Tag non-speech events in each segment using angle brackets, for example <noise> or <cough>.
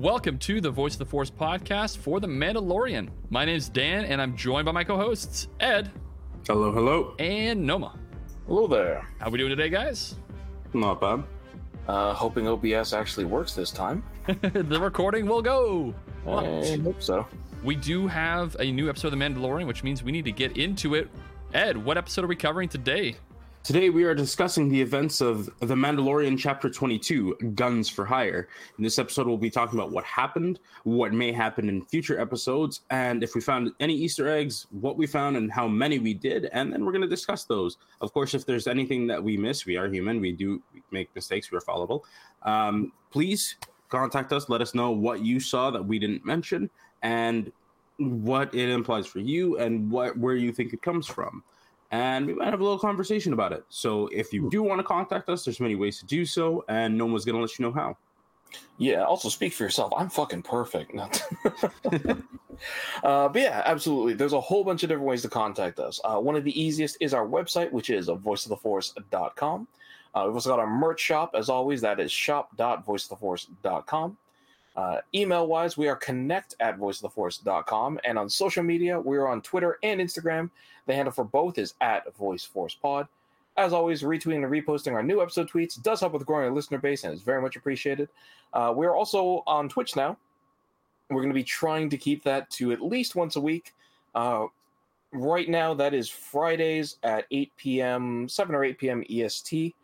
welcome to the Voice of the Force podcast for The Mandalorian. My name is Dan, and I'm joined by my co hosts, Ed. Hello, hello. And Noma. Hello there. How are we doing today, guys? Not bad. Uh, hoping OBS actually works this time. <laughs> the recording will go. I hope so. We do have a new episode of The Mandalorian, which means we need to get into it. Ed, what episode are we covering today? Today we are discussing the events of The Mandalorian Chapter 22, Guns for Hire. In this episode, we'll be talking about what happened, what may happen in future episodes, and if we found any Easter eggs, what we found, and how many we did, and then we're going to discuss those. Of course, if there's anything that we miss, we are human, we do make mistakes, we're fallible. Um, please contact us, let us know what you saw that we didn't mention, and what it implies for you, and what where you think it comes from and we might have a little conversation about it. So if you do want to contact us, there's many ways to do so, and no one's gonna let you know how. Yeah, also speak for yourself. I'm fucking perfect. <laughs> uh, but yeah, absolutely. There's a whole bunch of different ways to contact us. Uh, one of the easiest is our website, which is voiceoftheforce.com. Uh, we've also got our merch shop, as always. That is shop.voiceoftheforce.com. Uh, email wise, we are connect at voiceoftheforce.com. And on social media, we are on Twitter and Instagram. The handle for both is at VoiceForcePod. As always, retweeting and reposting our new episode tweets does help with growing our listener base and is very much appreciated. Uh, we are also on Twitch now. We're going to be trying to keep that to at least once a week. Uh, right now, that is Fridays at 8 p.m., 7 or 8 p.m. EST.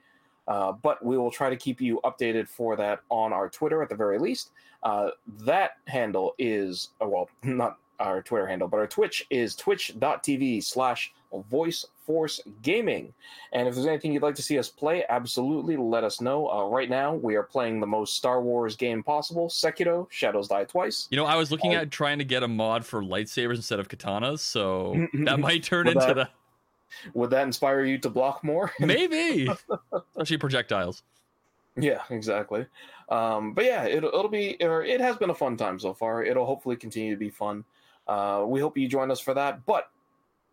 Uh, but we will try to keep you updated for that on our Twitter at the very least. Uh, that handle is, uh, well, <laughs> not our Twitter handle, but our Twitch is twitch.tv slash voice force gaming. And if there's anything you'd like to see us play, absolutely let us know. Uh, right now, we are playing the most Star Wars game possible Sekiro, Shadows Die Twice. You know, I was looking uh, at trying to get a mod for lightsabers instead of katanas, so <laughs> that might turn into that, the. Would that inspire you to block more? <laughs> Maybe. Especially projectiles. Yeah, exactly. Um, but yeah, it, it'll be, or it has been a fun time so far. It'll hopefully continue to be fun. Uh, we hope you join us for that. But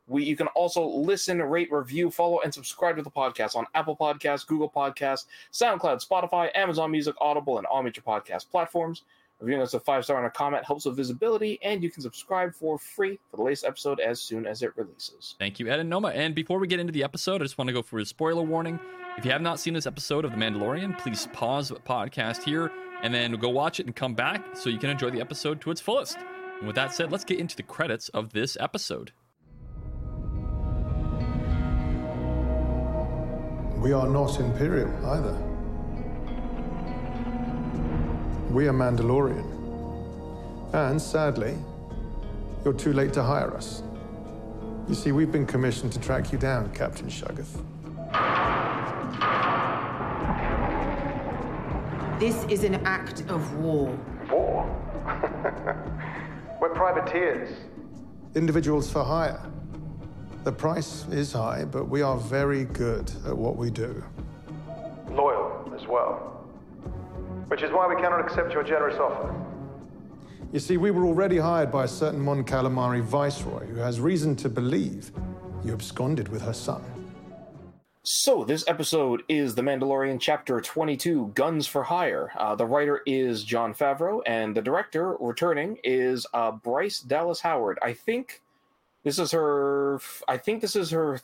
we, you can also listen, rate, review, follow, and subscribe to the podcast on Apple Podcasts, Google Podcasts, SoundCloud, Spotify, Amazon Music, Audible, and all major podcast platforms. Reviewing us a five star and a comment helps with visibility, and you can subscribe for free for the latest episode as soon as it releases. Thank you, Ed and Noma. And before we get into the episode, I just want to go for a spoiler warning. If you have not seen this episode of The Mandalorian, please pause the podcast here and then go watch it and come back so you can enjoy the episode to its fullest. And with that said, let's get into the credits of this episode. We are not Imperial either. We are Mandalorian. And sadly, you're too late to hire us. You see, we've been commissioned to track you down, Captain Shuggoth. This is an act of war. War? <laughs> We're privateers. Individuals for hire. The price is high, but we are very good at what we do. Loyal as well which is why we cannot accept your generous offer. You see, we were already hired by a certain Mon Calamari viceroy who has reason to believe you absconded with her son. So, this episode is The Mandalorian Chapter 22 Guns for Hire. Uh, the writer is Jon Favreau, and the director returning is uh, Bryce Dallas Howard. I think this is her. I think this is her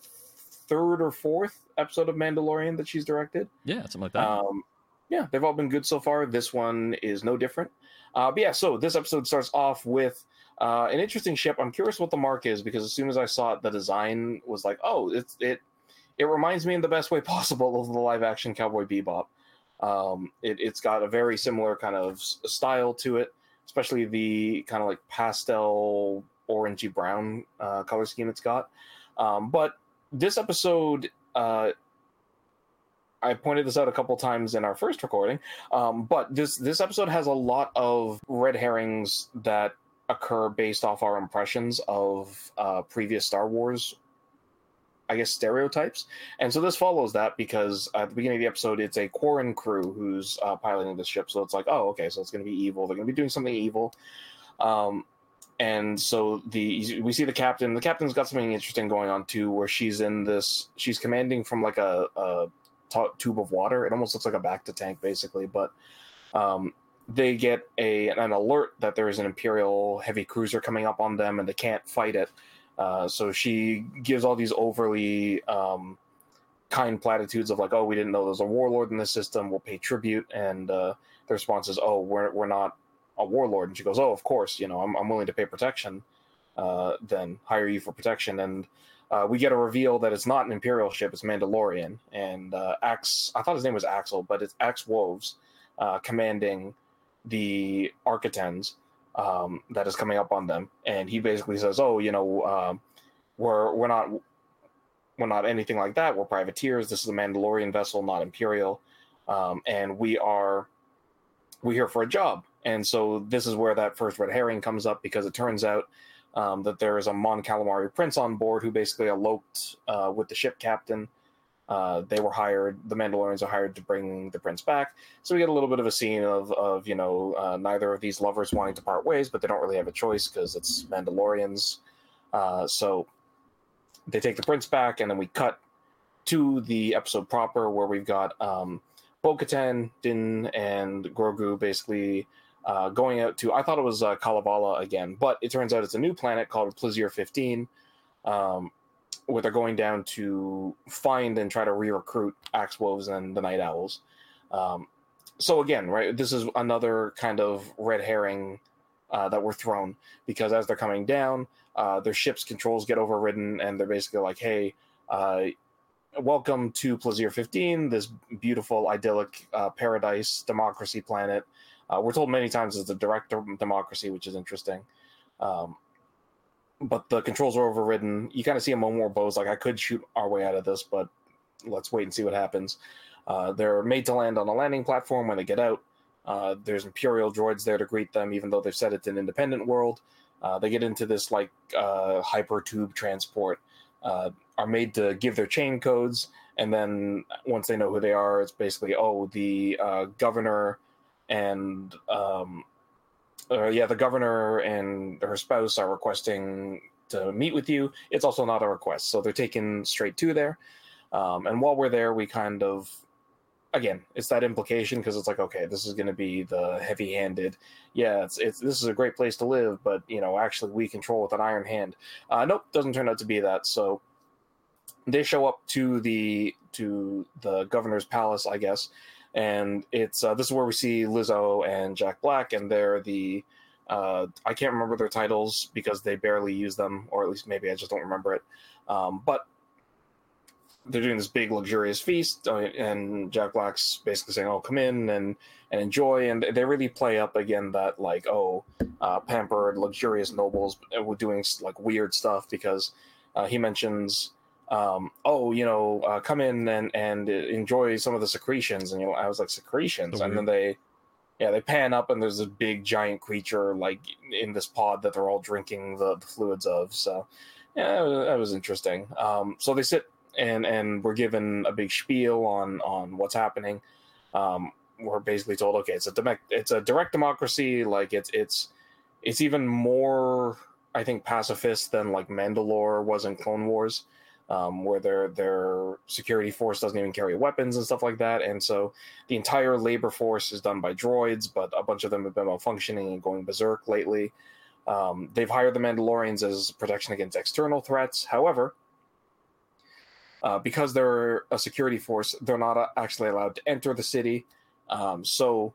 third or fourth episode of Mandalorian that she's directed. Yeah, something like that. Um, yeah, they've all been good so far. This one is no different. Uh, but yeah, so this episode starts off with uh, an interesting ship. I'm curious what the mark is because as soon as I saw it, the design was like, oh, it's it. It reminds me in the best way <laughs> possible of the live action Cowboy Bebop. Um, it, has got a very similar kind of style to it, especially the kind of like pastel orangey brown uh, color scheme it's got. Um, but this episode uh, I pointed this out a couple times in our first recording, um, but this this episode has a lot of red herrings that occur based off our impressions of uh, previous Star Wars, I guess stereotypes, and so this follows that because at the beginning of the episode it's a Quarren crew who's uh, piloting the ship, so it's like, oh, okay, so it's going to be evil. They're going to be doing something evil. Um, and so the we see the captain. The captain's got something interesting going on too, where she's in this. She's commanding from like a, a t- tube of water. It almost looks like a bacta tank, basically. But um, they get a an alert that there is an Imperial heavy cruiser coming up on them, and they can't fight it. Uh, so she gives all these overly um, kind platitudes of like, "Oh, we didn't know there was a warlord in the system. We'll pay tribute." And uh, the response is, "Oh, we're we're not a warlord." And she goes, "Oh, of course, you know, I'm I'm willing to pay protection. Uh, then hire you for protection." And uh, we get a reveal that it's not an Imperial ship; it's Mandalorian. And uh, Ax, I thought his name was Axel, but it's Axe Woves, uh, commanding the Arquitens um, that is coming up on them. And he basically says, "Oh, you know, um, we're we're not we're not anything like that. We're privateers. This is a Mandalorian vessel, not Imperial, um, and we are we're here for a job." And so this is where that first red herring comes up because it turns out um, that there is a Mon Calamari prince on board who basically eloped uh, with the ship captain. Uh, they were hired. The Mandalorians are hired to bring the prince back. So we get a little bit of a scene of, of you know, uh, neither of these lovers wanting to part ways, but they don't really have a choice because it's Mandalorians. Uh, so they take the prince back, and then we cut to the episode proper where we've got um, Bo-Katan, Din, and Grogu basically uh, going out to. I thought it was uh, Kalevala again, but it turns out it's a new planet called Plazir 15, um, where they're going down to find and try to re-recruit Axe Woves and the Night Owls. Um, so again, right, this is another kind of red herring uh, that were thrown because as they're coming down, uh, their ship's controls get overridden, and they're basically like, "Hey, uh, welcome to Plazir 15, this beautiful, idyllic uh, paradise democracy planet." Uh, we're told many times it's a direct democracy, which is interesting. Um, but the controls are overridden. You kind of see a more bows like I could shoot our way out of this, but let's wait and see what happens. Uh, they're made to land on a landing platform when they get out. Uh, there's Imperial droids there to greet them, even though they've said it's an independent world. Uh, they get into this like uh, hyper tube transport, uh, are made to give their chain codes, and then once they know who they are, it's basically oh the governor and um, uh, yeah, the governor and her spouse are requesting to meet with you. It's also not a request, so they're taken straight to there. Um, and while we're there, we kind of, again, it's that implication because it's like, okay, this is going to be the heavy-handed. Yeah, it's it's this is a great place to live, but you know, actually, we control with an iron hand. Uh, nope, doesn't turn out to be that. So they show up to the to the governor's palace, I guess, and it's uh, this is where we see Lizzo and Jack Black, and they're the uh, I can't remember their titles because they barely use them, or at least maybe I just don't remember it. Um, but they're doing this big luxurious feast, uh, and Jack Black's basically saying, "Oh, come in and and enjoy." And they really play up again that like, oh, uh, pampered, luxurious nobles uh, doing like weird stuff because uh, he mentions um, oh, you know, uh, come in and and enjoy some of the secretions. And you know, I was like secretions, and then they, yeah, they pan up and there's a big giant creature like in this pod that they're all drinking the, the fluids of. So yeah, that was, that was interesting. Um, so they sit and and we're given a big spiel on on what's happening. Um, we're basically told, okay, it's a direct, it's a direct democracy. Like it's it's it's even more, I think, pacifist than like Mandalore was in Clone Wars um, where their their security force doesn't even carry weapons and stuff like that. And so the entire labor force is done by droids, but a bunch of them have been malfunctioning and going berserk lately. Um, they've hired the Mandalorians as protection against external threats. However, uh, because they're a security force, they're not uh, actually allowed to enter the city. Um, so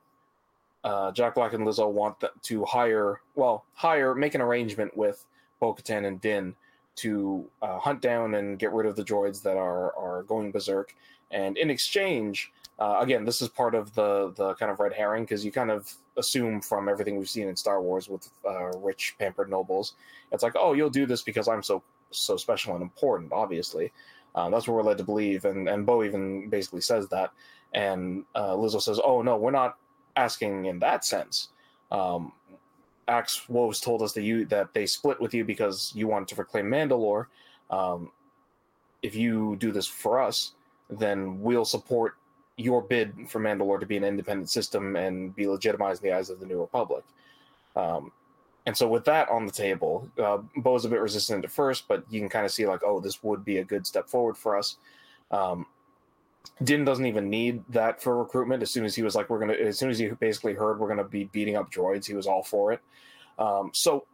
uh, Jack Black and Lizzo want to hire, well, hire, make an arrangement with Bo-Katan and Din to uh, hunt down and get rid of the droids that are are going berserk. And in exchange, uh, again, this is part of the the kind of red herring because you kind of assume from everything we've seen in Star Wars with uh, rich pampered nobles, it's like, oh, you'll do this because I'm so so special and important. Obviously, uh, that's what we're led to believe. And and Bo even basically says that. And uh, Lizzo says, oh no, we're not asking in that sense. Um, Axe Woves told us that you that they split with you because you wanted to reclaim Mandalore. Um, if you do this for us, then we'll support your bid for Mandalore to be an independent system and be legitimized in the eyes of the New Republic. Um, and so, with that on the table, uh, Bo's a bit resistant at first, but you can kind of see like, oh, this would be a good step forward for us. Um, Din doesn't even need that for recruitment. As soon as he was like, we're gonna, as soon as he basically heard we're gonna be beating up droids, he was all for it. Um, so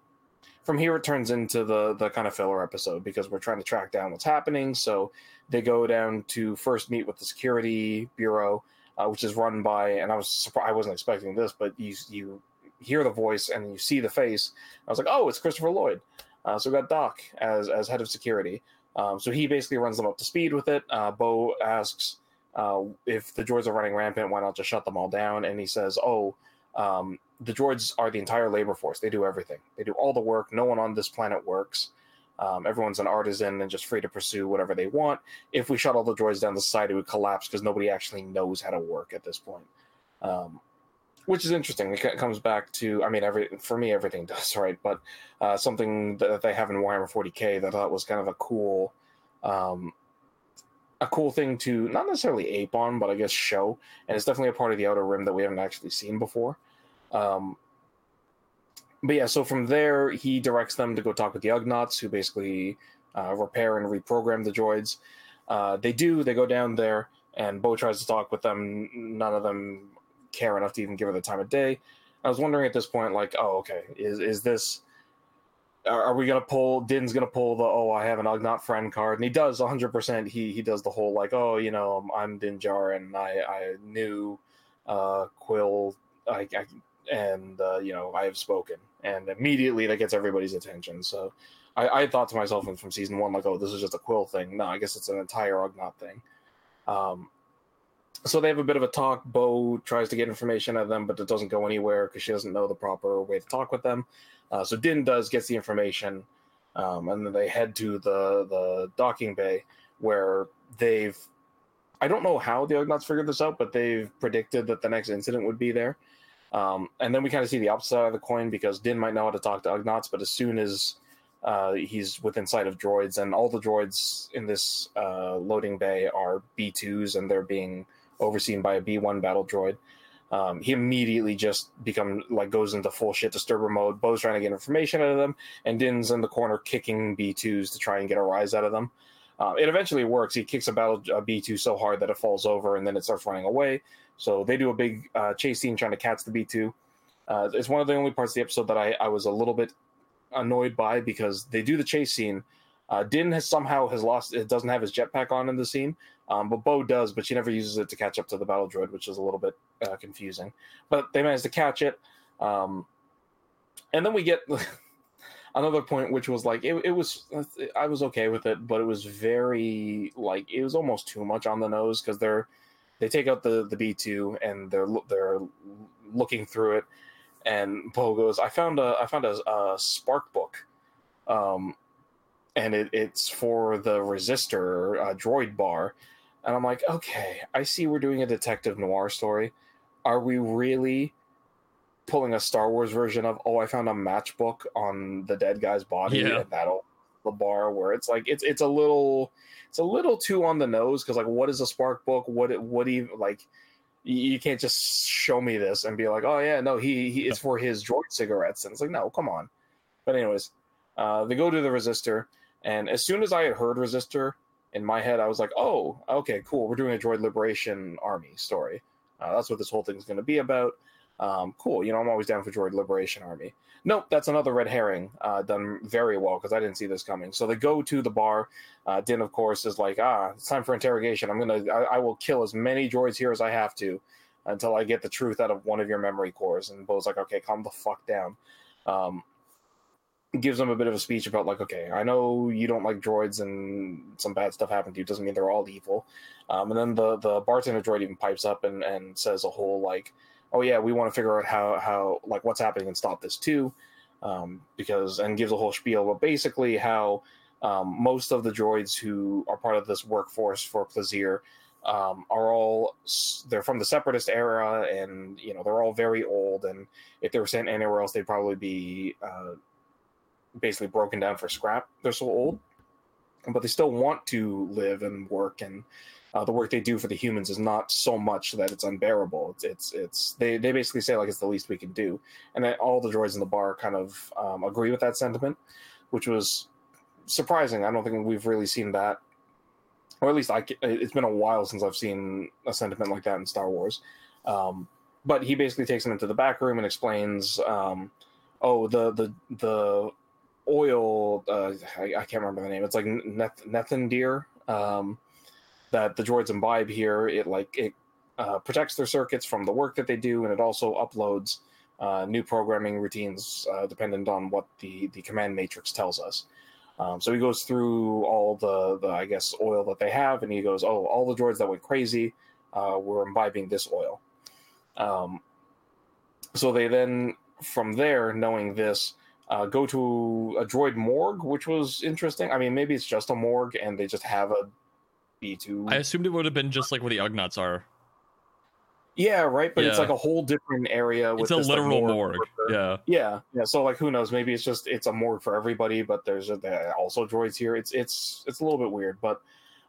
from here it turns into the the kind of filler episode because we're trying to track down what's happening. So they go down to first meet with the security bureau, uh, which is run by, and I was surprised, I wasn't expecting this, but you you hear the voice and you see the face. I was like, oh, it's Christopher Lloyd. Uh, so we got Doc as as head of security. Um, so he basically runs them up to speed with it. Uh, Bo asks uh, if the droids are running rampant, why not just shut them all down? And he says, oh, um, the droids are the entire labor force. They do everything. They do all the work. No one on this planet works. Um, everyone's an artisan and just free to pursue whatever they want. If we shut all the droids down, the society would collapse because nobody actually knows how to work at this point. Um, which is interesting. It comes back to, I mean, every for me, everything <laughs> does right, but uh, something that they have in Warhammer 40k that I thought was kind of a cool, um, a cool thing to not necessarily ape on, but I guess show, and it's definitely a part of the Outer Rim that we haven't actually seen before. Um, but yeah, so from there, he directs them to go talk with the Ugnaughts, who basically uh, repair and reprogram the droids. Uh, they do. They go down there, and Bo tries to talk with them. None of them care enough to even give her the time of day. I was wondering at this point, like, oh, okay, is is this? Are, are we gonna pull? Din's gonna pull the oh, I have an Ugnaught friend card, and he does 100. percent He he does the whole like, oh, you know, I'm Din Djarin. I I knew uh, Quill, I, I and uh, you know I have spoken, and immediately that gets everybody's attention. So I, I thought to myself from season one, like, oh, this is just a Quill thing. No, I guess it's an entire Ugnaught thing. Um, so they have a bit of a talk. Bo tries to get information out of them, but it doesn't go anywhere because she doesn't know the proper way to talk with them. Uh, so Din does gets the information, um, and then they head to the the docking bay where they've. I don't know how the Ugnaughts figured this out, but they've predicted that the next incident would be there. Um, and then we kind of see the opposite side of the coin because Din might know how to talk to Ugnaughts, but as soon as uh, he's within sight of droids, and all the droids in this uh, loading bay are B2s, and they're being overseen by a B1 battle droid. Um, he immediately just become like goes into full shit disturber mode. Bo's trying to get information out of them, and Din's in the corner kicking B2s to try and get a rise out of them. Uh, it eventually works. He kicks a battle a B2 so hard that it falls over, and then it starts running away. So they do a big uh, chase scene trying to catch the B2. Uh, it's one of the only parts of the episode that I, I was a little bit annoyed by because they do the chase scene. Uh, Din has somehow has lost. It doesn't have his jetpack on in the scene, um, but Bo does, but she never uses it to catch up to the battle droid, which is a little bit uh, confusing. But they managed to catch it. Um, and then we get <laughs> another point, which was like, it, it was, I was okay with it, but it was very, like, it was almost too much on the nose because they're, they take out the, the B2 and they're, they're looking through it. And Bo goes, I found a, I found a, a spark book. Um, and it, it's for the resistor uh, droid bar and I'm like, okay, I see we're doing a detective noir story. Are we really pulling a Star Wars version of oh, I found a matchbook on the dead guy's body yeah. and that'll the bar where it's like it's it's a little it's a little too on the nose because like what is a spark book? What it what even like you can't just show me this and be like, oh yeah, no, he he is for his droid cigarettes, and it's like, no, come on. But anyways, uh, they go to the resistor, and as soon as I had heard resistor, in my head, I was like, oh, okay, cool. We're doing a droid liberation army story. Uh, that's what this whole thing's going to be about. Um, cool. You know, I'm always down for droid liberation army. Nope, that's another red herring uh, done very well because I didn't see this coming. So they go to the bar. Uh, Din, of course, is like, ah, it's time for interrogation. I'm gonna, I, I will kill as many droids here as I have to until I get the truth out of one of your memory cores. And Bo's like, okay, calm the fuck down. Um, gives them a bit of a speech about like, okay, I know you don't like droids and some bad stuff happened to you. Doesn't mean they're all evil. Um, and then the the bartender droid even pipes up and and says a whole like, oh yeah, we want to figure out how how like what's happening and stop this too, um, because and gives a whole spiel. about basically, how um, most of the droids who are part of this workforce for Plazir um, are all they're from the separatist era and you know they're all very old and if they were sent anywhere else they'd probably be uh, basically broken down for scrap. They're so old, but they still want to live and work, and uh, the work they do for the humans is not so much that it's unbearable. It's it's, it's they they basically say like it's the least we can do, and all the droids in the bar kind of um, agree with that sentiment, which was surprising. I don't think we've really seen that or at least I, it's been a while since I've seen a sentiment like that in Star Wars. Um, but he basically takes him into the back room and explains, um, oh, the the the oil. Uh, I, I, can't remember the name. It's like Neth- Nethendir um, that the droids imbibe here. It like it uh, protects their circuits from the work that they do, and it also uploads uh, new programming routines uh, dependent on what the the command matrix tells us. Um, so he goes through all the, the I guess oil that they have, and he goes, "Oh, all the droids that went crazy uh, were imbibing this oil." Um, so they then, from there, knowing this, uh, go to a droid morgue, which was interesting. I mean, maybe it's just a morgue, and they just have a B two. I assumed it would have been just like where the Ugnaughts are. Yeah, right. But yeah. it's like a whole different area. With it's a this, literal like, morgue. morgue. Yeah, yeah, yeah. So like, who knows? Maybe it's just it's a morgue for everybody, but there's a, also droids here. It's it's it's a little bit weird, but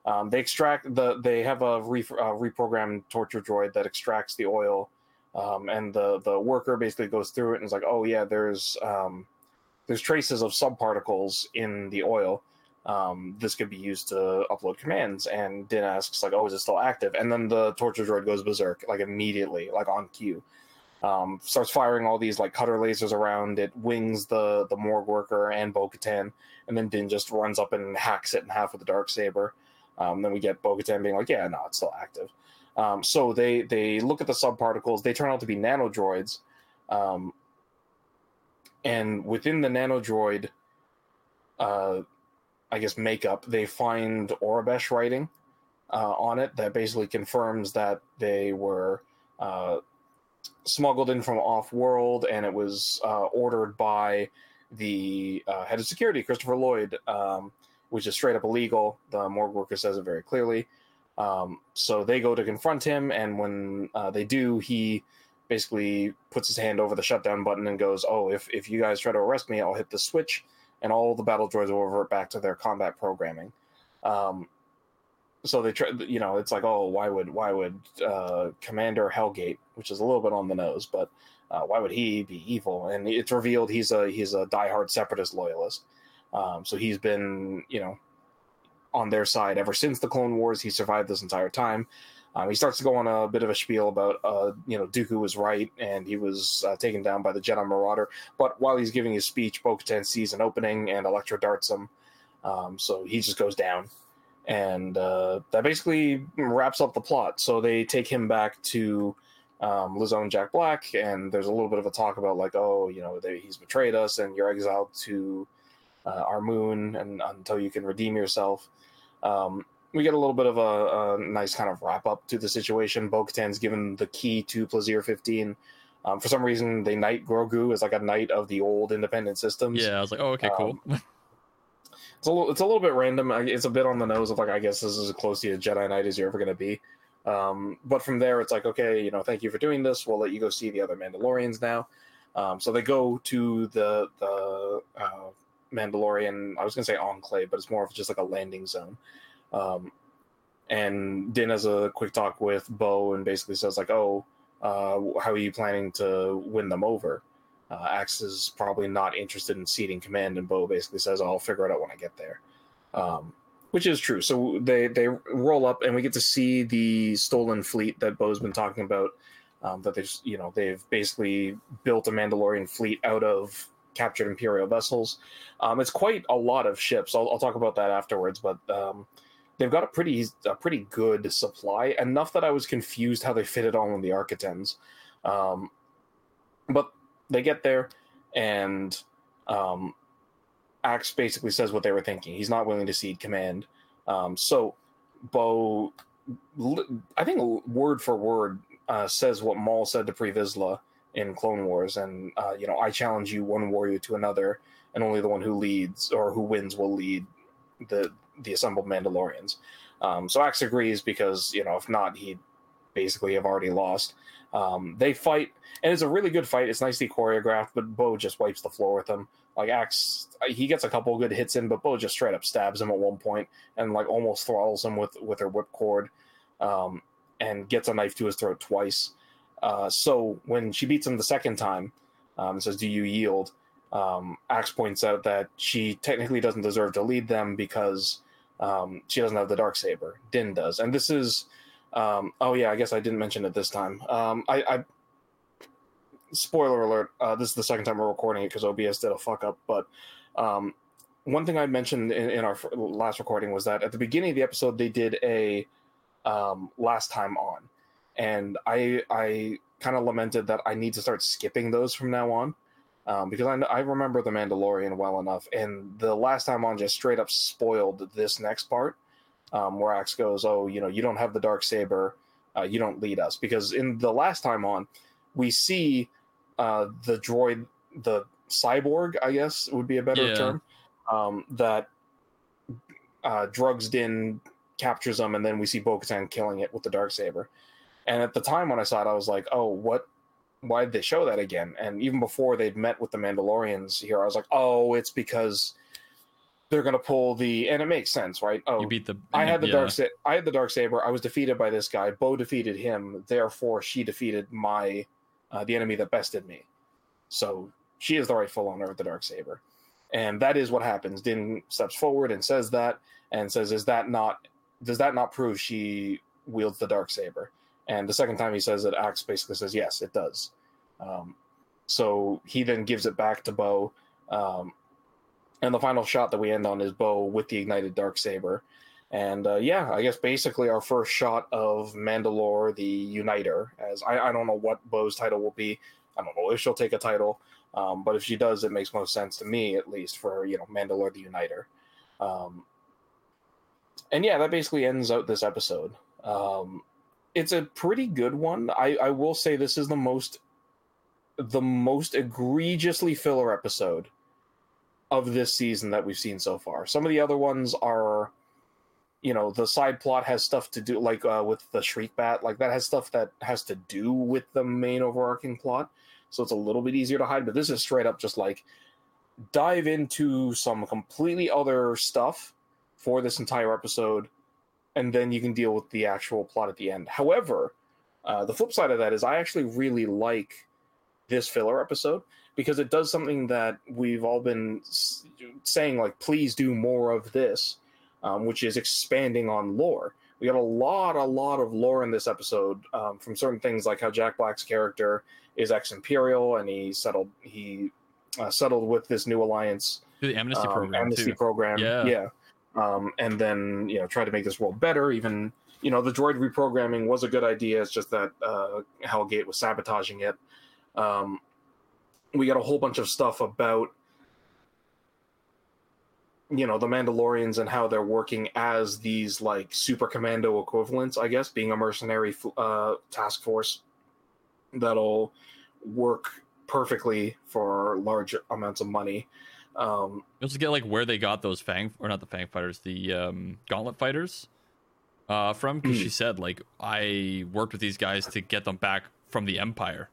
um, they extract the they have a re, uh, reprogrammed torture droid that extracts the oil, um, and the the worker basically goes through it and is like, oh yeah, there's um, there's traces of subparticles in the oil um, this could be used to upload commands. And Din asks, like, oh, is it still active? And then the torture droid goes berserk, like immediately, like on cue. Um, starts firing all these like cutter lasers around. It wings the the morgue worker and Bo Katan, and then Din just runs up and hacks it in half with the dark saber. Um, then we get Bo Katan being like, "Yeah, no, it's still active." Um, so they they look at the subparticles. They turn out to be nanodroids, um, and within the nanodroid, uh, I guess makeup, they find Aurebesh writing uh, on it that basically confirms that they were uh, smuggled in from off world, and it was uh, ordered by the uh, head of security, Christopher Lloyd, um, which is straight up illegal. The morgue worker says it very clearly. Um, so they go to confront him, and when uh, they do, he basically puts his hand over the shutdown button and goes, "Oh, if if you guys try to arrest me, I'll hit the switch." and all the battle droids will revert back to their combat programming. Um, so they try, you know, it's like, oh, why would why would uh, Commander Helgait, which is a little bit on the nose, but uh, why would he be evil? And it's revealed he's a he's a diehard separatist loyalist. Um, so he's been, you know, on their side ever since the Clone Wars. He survived this entire time. Um, he starts to go on a bit of a spiel about, uh, you know, Dooku was right and he was uh, taken down by the Jedi Marauder. But while he's giving his speech, Bo Katan sees an opening and Electro darts him. Um, so he just goes down. And uh, that basically wraps up the plot. So they take him back to um, and Jack Black, and there's a little bit of a talk about, like, oh, you know, they, he's betrayed us and you're exiled to uh, our moon and until you can redeem yourself. Um, we get a little bit of a, a nice kind of wrap up to the situation. Bo Katan's given the key to Plazir 15. Um, for some reason, they knight Grogu as like a knight of the old independent systems. Yeah, I was like, oh, okay, cool. Um, it's a little, it's a little bit random. It's a bit on the nose of like, I guess this is as close to a Jedi Knight as you're ever going to be. Um, but from there, it's like, okay, you know, thank you for doing this. We'll let you go see the other Mandalorians now. Um, so they go to the the uh, Mandalorian. I was going to say enclave, but it's more of just like a landing zone. Um, and Din has a quick talk with Bo and basically says like, "Oh, uh, how are you planning to win them over?" Uh, Axe is probably not interested in ceding command, and Bo basically says, "I'll figure it out when I get there," um, which is true. So they they roll up, and we get to see the stolen fleet that Bo's been talking about. Um, that they've you know they've basically built a Mandalorian fleet out of captured Imperial vessels. Um, it's quite a lot of ships. I'll, I'll talk about that afterwards, but um, they've got a pretty a pretty good supply. Enough that I was confused how they fit it all in the Arquitens. Um, but they get there, and um, Axe basically says what they were thinking. He's not willing to cede command. Um, so Bo, I think word for word, uh, says what Maul said to Pre Vizsla in Clone Wars, and uh, you know, I challenge you one warrior to another, and only the one who leads or who wins will lead the the assembled Mandalorians. Um, so Axe agrees because you know if not, he'd basically have already lost. Um, they fight, and it's a really good fight. It's nicely choreographed, but Bo just wipes the floor with him. Like Axe, he gets a couple good hits in, but Bo just straight up stabs him at one point and like almost throttles him with with her whipcord, um, and gets a knife to his throat twice. Uh, so when she beats him the second time, um, says, "Do you yield?" Um, Axe points out that she technically doesn't deserve to lead them because Um, she doesn't have the dark saber. Din does, and this is. Um, oh yeah, I guess I didn't mention it this time. Um, I, I spoiler alert. Uh, this is the second time we're recording it because OBS did a fuck up. But um, one thing I mentioned in, in, our last recording was that at the beginning of the episode they did a um, last time on, and I I kind of lamented that I need to start skipping those from now on um, because I, I remember the Mandalorian well enough, and the last time on just straight up spoiled this next part, um, where Axe goes, "Oh, you know, you don't have the dark saber, uh, you don't lead us." Because in the last time on, we see uh, the droid, the cyborg, I guess would be a better yeah. term, um, that uh, drugs Din, captures them, and then we see Bo-Katan killing it with the dark saber. And at the time when I saw it, I was like, "Oh, what why did they show that again? And even before they'd met with the Mandalorians here, I was like, oh, it's because they're gonna pull the and it makes sense, right? Oh, you beat the. I had the yeah. dark. I had the dark saber. I was defeated by this guy. Bo defeated him. Therefore, she defeated my uh, the enemy that bested me. So she is the rightful owner of the dark saber, and that is what happens. Din steps forward and says that, and says, "Is that not? Does that not prove she wields the dark saber?" And the second time he says it, Axe basically says, yes, it does. Um, so he then gives it back to Bo. Um, and the final shot that we end on is Bo with the ignited dark saber. And uh, yeah, I guess basically our first shot of Mandalore the Uniter. As I, I don't know what Bo's title will be. I don't know if she'll take a title, um, but if she does, it makes most sense to me, at least for you know Mandalore the Uniter. Um, and yeah, that basically ends out this episode. Um, it's a pretty good one. I, I will say this is the most the most egregiously filler episode of this season that we've seen so far. Some of the other ones are you know, the side plot has stuff to do like uh, with the Shriek Bat, like that has stuff that has to do with the main overarching plot. So it's a little bit easier to hide, but this is straight up just like dive into some completely other stuff for this entire episode and then you can deal with the actual plot at the end. However, uh, the flip side of that is I actually really like this filler episode because it does something that we've all been saying, like, please do more of this, um, which is expanding on lore. We got a lot, a lot of lore in this episode um, from certain things, like how Jack Black's character is ex Imperial and he settled he uh, settled with this new alliance, the amnesty um, program, amnesty too. program, yeah, yeah um, and then you know try to make this world better. Even you know the droid reprogramming was a good idea. It's just that uh, Helgait was sabotaging it. Um, we got a whole bunch of stuff about you know the Mandalorians and how they're working as these like super commando equivalents. I guess being a mercenary uh, task force that'll work perfectly for large amounts of money. Um, you also get like where they got those Fang or not the Fang fighters, the um, Gauntlet fighters uh, from because she hmm. said like I worked with these guys to get them back from the Empire.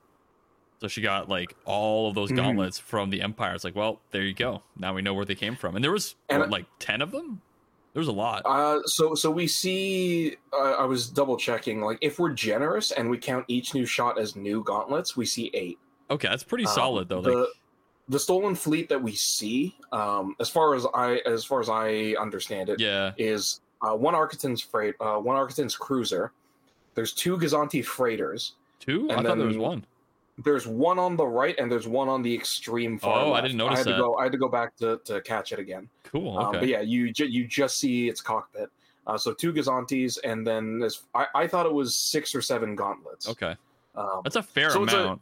So she got like all of those hmm. gauntlets mm. from the Empire. It's like, well, there you go. Now we know where they came from, and there was and what, like ten of them. There was a lot. Uh, so so we see. Uh, I was double checking. Like, if we're generous and we count each new shot as new gauntlets, we see eight. Okay, that's pretty um, solid though. The, like, the stolen fleet that we see, um, as far as I as far as I understand it, yeah, is uh, one Arquitens freight, uh, one Arquitens cruiser. There's two Gozanti freighters. Two? I thought there was one. There's one on the right, and there's one on the extreme far. Oh, left. I didn't notice I had that. To go, I had to go back to, to catch it again. Cool. Okay. Um, but yeah, you ju- you just see its cockpit. Uh, so two Gozantis, and then this. I, I thought it was six or seven gauntlets. Okay. Um, That's a fair so amount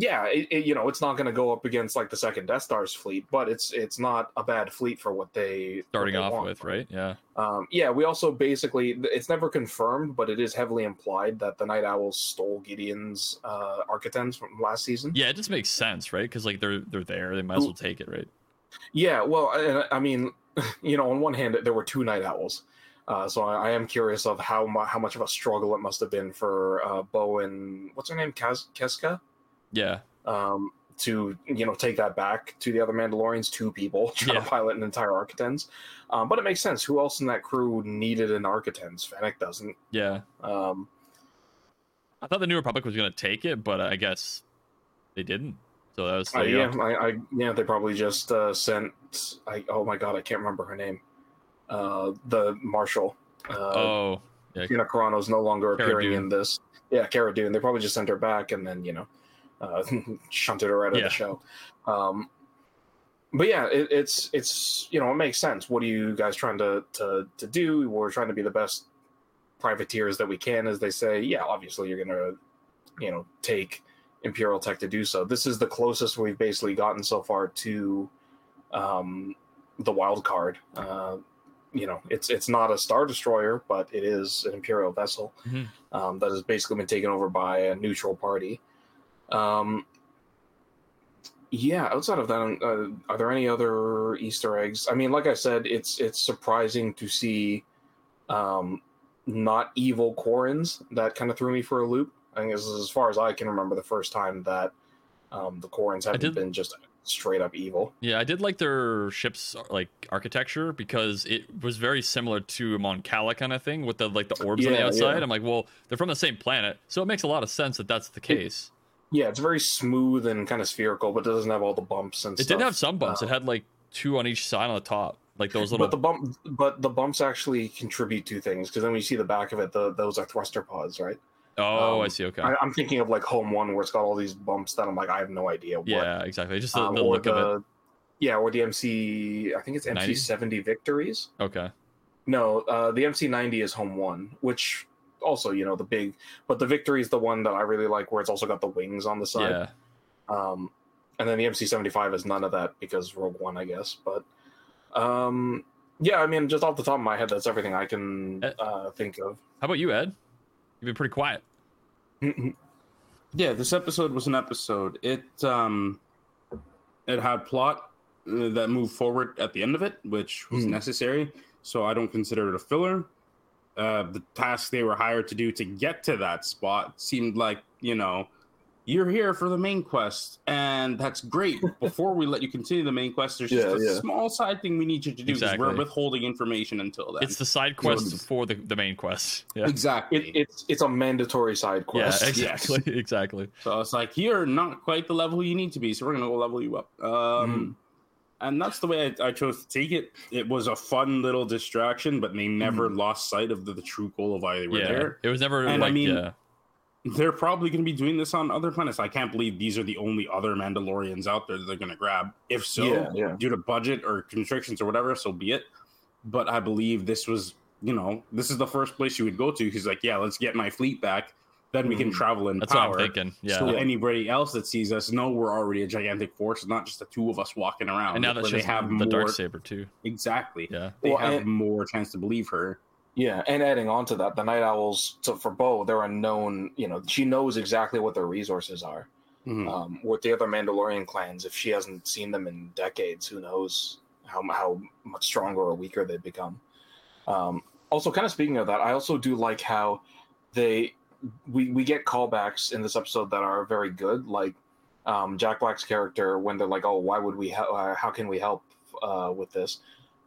yeah, it, it, you know, it's not going to go up against like the second Death Star's fleet, but it's it's not a bad fleet for what they starting what they off want. with, right? Yeah. Um, yeah, we also basically it's never confirmed, but it is heavily implied that the Night Owls stole Gideon's uh, Arquitens from last season. Yeah, it just makes sense, right? Because like they're they're there, they might as well take it, right? Yeah, well, I, I mean, <laughs> you know, on one hand, there were two Night Owls. Uh, so I, I, am curious of how mu- how much of a struggle it must have been for uh, Bo and what's her name, Kaz- Koska. Yeah, um, to you know take that back to the other Mandalorians, two people <laughs> trying yeah. to pilot an entire Arquitens. Um, but it makes sense. Who else in that crew needed an Arquitens? Fennec doesn't. Yeah. Um, I thought the New Republic was going to take it, but I guess they didn't. So that was uh, yeah, I, I, yeah, they probably just uh, sent. I, oh my god, I can't remember her name. uh, the marshal. Uh, oh, yeah. Gina Carano's no longer Cara appearing Dune. in this. Yeah, Cara Dune. They probably just sent her back and then you know, uh, <laughs> shunted her out of Yeah. the show. Um, but yeah, it, it's it's you know it makes sense. What are you guys trying to to to do? We're trying to be the best privateers that we can, as they say. Yeah, obviously you're gonna you know take Imperial tech to do so. This is the closest we've basically gotten so far to um, the wild card. Uh, you know, it's it's not a star destroyer, but it is an Imperial vessel Mhm. um, that has basically been taken over by a neutral party. Um, yeah, outside of that, uh, are there any other Easter eggs? I mean, like I said, it's it's surprising to see um, not evil Quarrens. That kind of threw me for a loop. I think this is as far as I can remember the first time that um, the Quarrens haven't did- been just straight up evil. Yeah, I did like their ship's like architecture because it was very similar to a Mon Cala kind of thing with the like the orbs on the outside. yeah. I'm like, well, they're from the same planet, so it makes a lot of sense that that's the case. Yeah, it's very smooth and kind of spherical, but it doesn't have all the bumps and It stuff. did have some bumps. Uh, it had like two on each side on the top, like those little. But the bump, but the bumps actually contribute to things because then when you see the back of it, the, those are thruster pods, right? oh, um, I see. Okay. I, I'm thinking of like Home One, where it's got all these bumps that I'm like, I have no idea what. yeah, exactly. Just the, um, the look the, of yeah, or the MC. I think it's 90? MC seventy victories. Okay. No, uh, the MC ninety is Home One, which also you know the big, but the victory is the one that I really like, where it's also got the wings on the side. Yeah. Um, and then the MC seventy five is none of that because Rogue One, I guess. But um, yeah, I mean, just off the top of my head, that's everything I can Uh, uh, think of. How about you, Ed? You've been pretty quiet. Yeah, this episode was an episode. It um, it had plot uh, that moved forward at the end of it, which was Hmm. necessary. So I don't consider it a filler. Uh, the task they were hired to do to get to that spot seemed like you know you're here for the main quest, and that's great. <laughs> Before we let you continue the main quest, there's just a yeah. small side thing we need you to do because Exactly. we're withholding information until then. It's the side quest it's- for the, the main quest. Yeah. exactly. It, it's it's a mandatory side quest Yeah, quest. exactly. <laughs> Exactly. So it's like you're not quite the level you need to be, so we're gonna go level you up. Um, and that's the way I, I chose to take it. It was a fun little distraction, but they never mm-hmm. lost sight of the, the true goal of why they were Yeah. there. It was never And I mean, yeah. They're probably going to be doing this on other planets. I can't believe these are the only other Mandalorians out there that they're going to grab. If so, Yeah, yeah. due to budget or constrictions or whatever, so be it. But I believe this was, you know, this is the first place you would go to. He's like, yeah, let's get my fleet back. Then we can Mhm. travel in Mm-hmm. That's power. what I'm thinking. Yeah. So anybody else that sees us know we're already a gigantic force, not just the two of us walking around. and now where that they have the more dark saber too. exactly. Yeah. They Well, have and- more chance to believe her. Yeah, and adding on to that, the Night Owls. So for Bo, they're a known. You know, she knows exactly what their resources are. Mhm. Um, with the other Mandalorian clans, if she hasn't seen them in decades, who knows how how much stronger or weaker they've become. Um, also, kind of speaking of that, I also do like how they we we get callbacks in this episode that are very good. Like um, Jack Black's character when they're like, "Oh, why would we? Hel- uh, how can we help uh, with this?"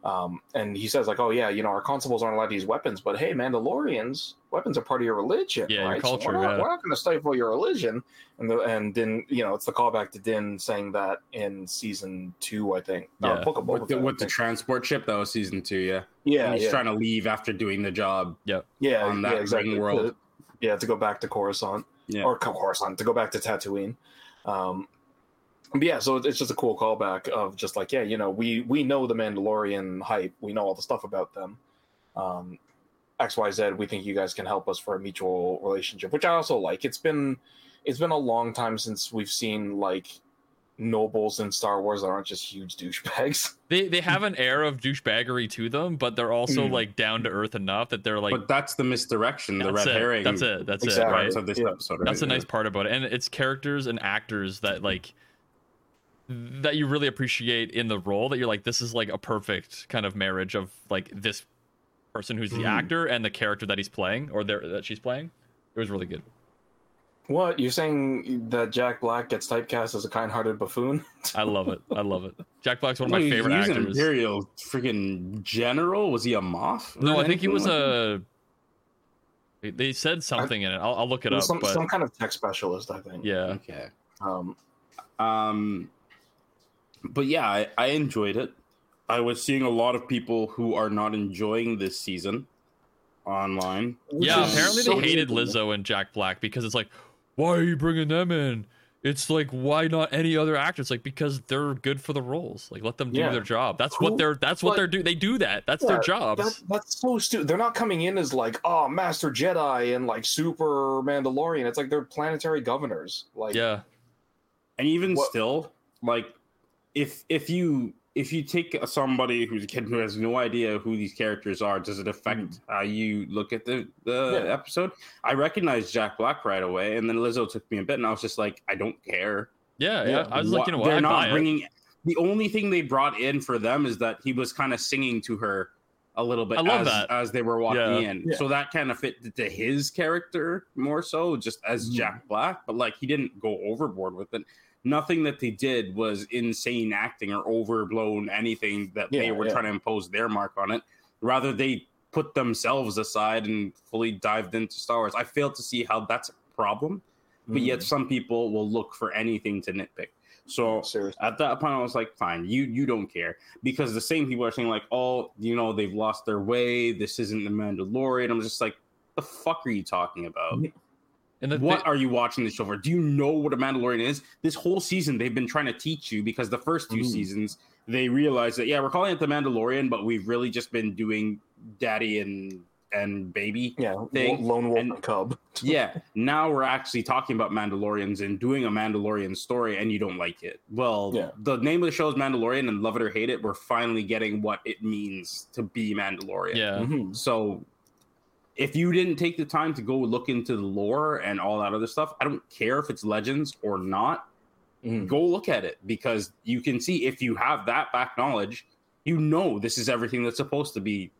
Um, and he says like, "Oh yeah, you know, our constables aren't allowed to use weapons, but hey, Mandalorians, weapons are part of your religion, Yeah, your right? culture, So we're not, yeah. not going to stifle your religion." And the, and Din, you know, it's the callback to Din saying that in season two, I think. Yeah. Uh, Book of Boba With the, with the transport ship, that was season two, yeah. yeah, And he's yeah, trying to leave after doing the job. Yep. yeah, on yeah, that exactly. ring world. Yeah, to go back to Coruscant Yeah. or Coruscant to go back to Tatooine. Um, but yeah, so it's just a cool callback of just like, yeah, you know, we we know the Mandalorian hype, we know all the stuff about them. Um, X Y Z, we think you guys can help us for a mutual relationship, which I also like. It's been it's been a long time since we've seen like nobles in Star Wars that aren't just huge douchebags. <laughs> They they have an air of douchebaggery to them, but they're also Mm. like down to earth enough that they're like but that's the misdirection, the that's red it. herring. That's it. That's Exactly. it. Right. of this Yeah. episode. Right? That's the nice part about it, and it's characters and actors that like that you really appreciate in the role. That you're like, this is like a perfect kind of marriage of like this person who's the Mhm. actor and the character that he's playing or there that she's playing. It was really good. What you're saying that Jack Black gets typecast as a kind-hearted buffoon? <laughs> I love it. I love it. Jack Black's one of my he- favorite he's an actors. Imperial freaking general. Was he a moth? No, I think he was like a. they- They said something in it. I'll, I'll look it up. some but some kind of tech specialist, I think. Yeah. Okay. Um, Um, but yeah, I, I enjoyed it. I was seeing a lot of people who are not enjoying this season online. Yeah, apparently so they hated weird. Lizzo and Jack Black because it's like, why are you bringing them in? It's like, why not any other actors? Like, because they're good for the roles. Like, let them do Yeah. their job. That's Who- what they're. That's what but- they're do. They do that. That's their job. That, that's so stupid. They're not coming in as like, oh, Master Jedi and like Super Mandalorian. It's like they're planetary governors. Like, yeah, and even What- still like if if you if you take somebody who's a kid who has no idea who these characters are does it affect how you look at the the Mm. Yeah. episode i recognized jack black right away and then lizzo took me a bit and i was just like i don't care yeah, yeah. Yeah. I was like, you know what? they're I not buy it. bringing the only thing they brought in for them is that he was kind of singing to her a little bit I love as, that. as they were walking Yeah. in Yeah. so that kind of fit to his character more so just as Mhm. jack black but like he didn't go overboard with it nothing that they did was insane acting or overblown anything that they were yeah. trying to impose their mark on it rather they put themselves aside and fully dived into star wars i fail to see how that's a problem but Mm. yet some people will look for anything to nitpick so seriously. at that point, I was like, fine, you you don't care because the same people are saying like, oh, you know, they've lost their way. This isn't the Mandalorian. I'm just like, the fuck are you talking about? And the, What are you watching the show for? Do you know what a Mandalorian is? This whole season, they've been trying to teach you because the first two Mhm. seasons, they realized that yeah, we're calling it the Mandalorian, but we've really just been doing daddy and and baby Yeah, thing, lone wolf and- and cub. <laughs> yeah, now we're actually talking about Mandalorians and doing a Mandalorian story, and you don't like it. Well, Yeah. the name of the show is Mandalorian, and love it or hate it, we're finally getting what it means to be Mandalorian. yeah, Mhm. So, if you didn't take the time to go look into the lore and all that other stuff, I don't care if it's Legends or not. Mhm. Go look at it because you can see if you have that back knowledge, you know this is everything that's supposed to be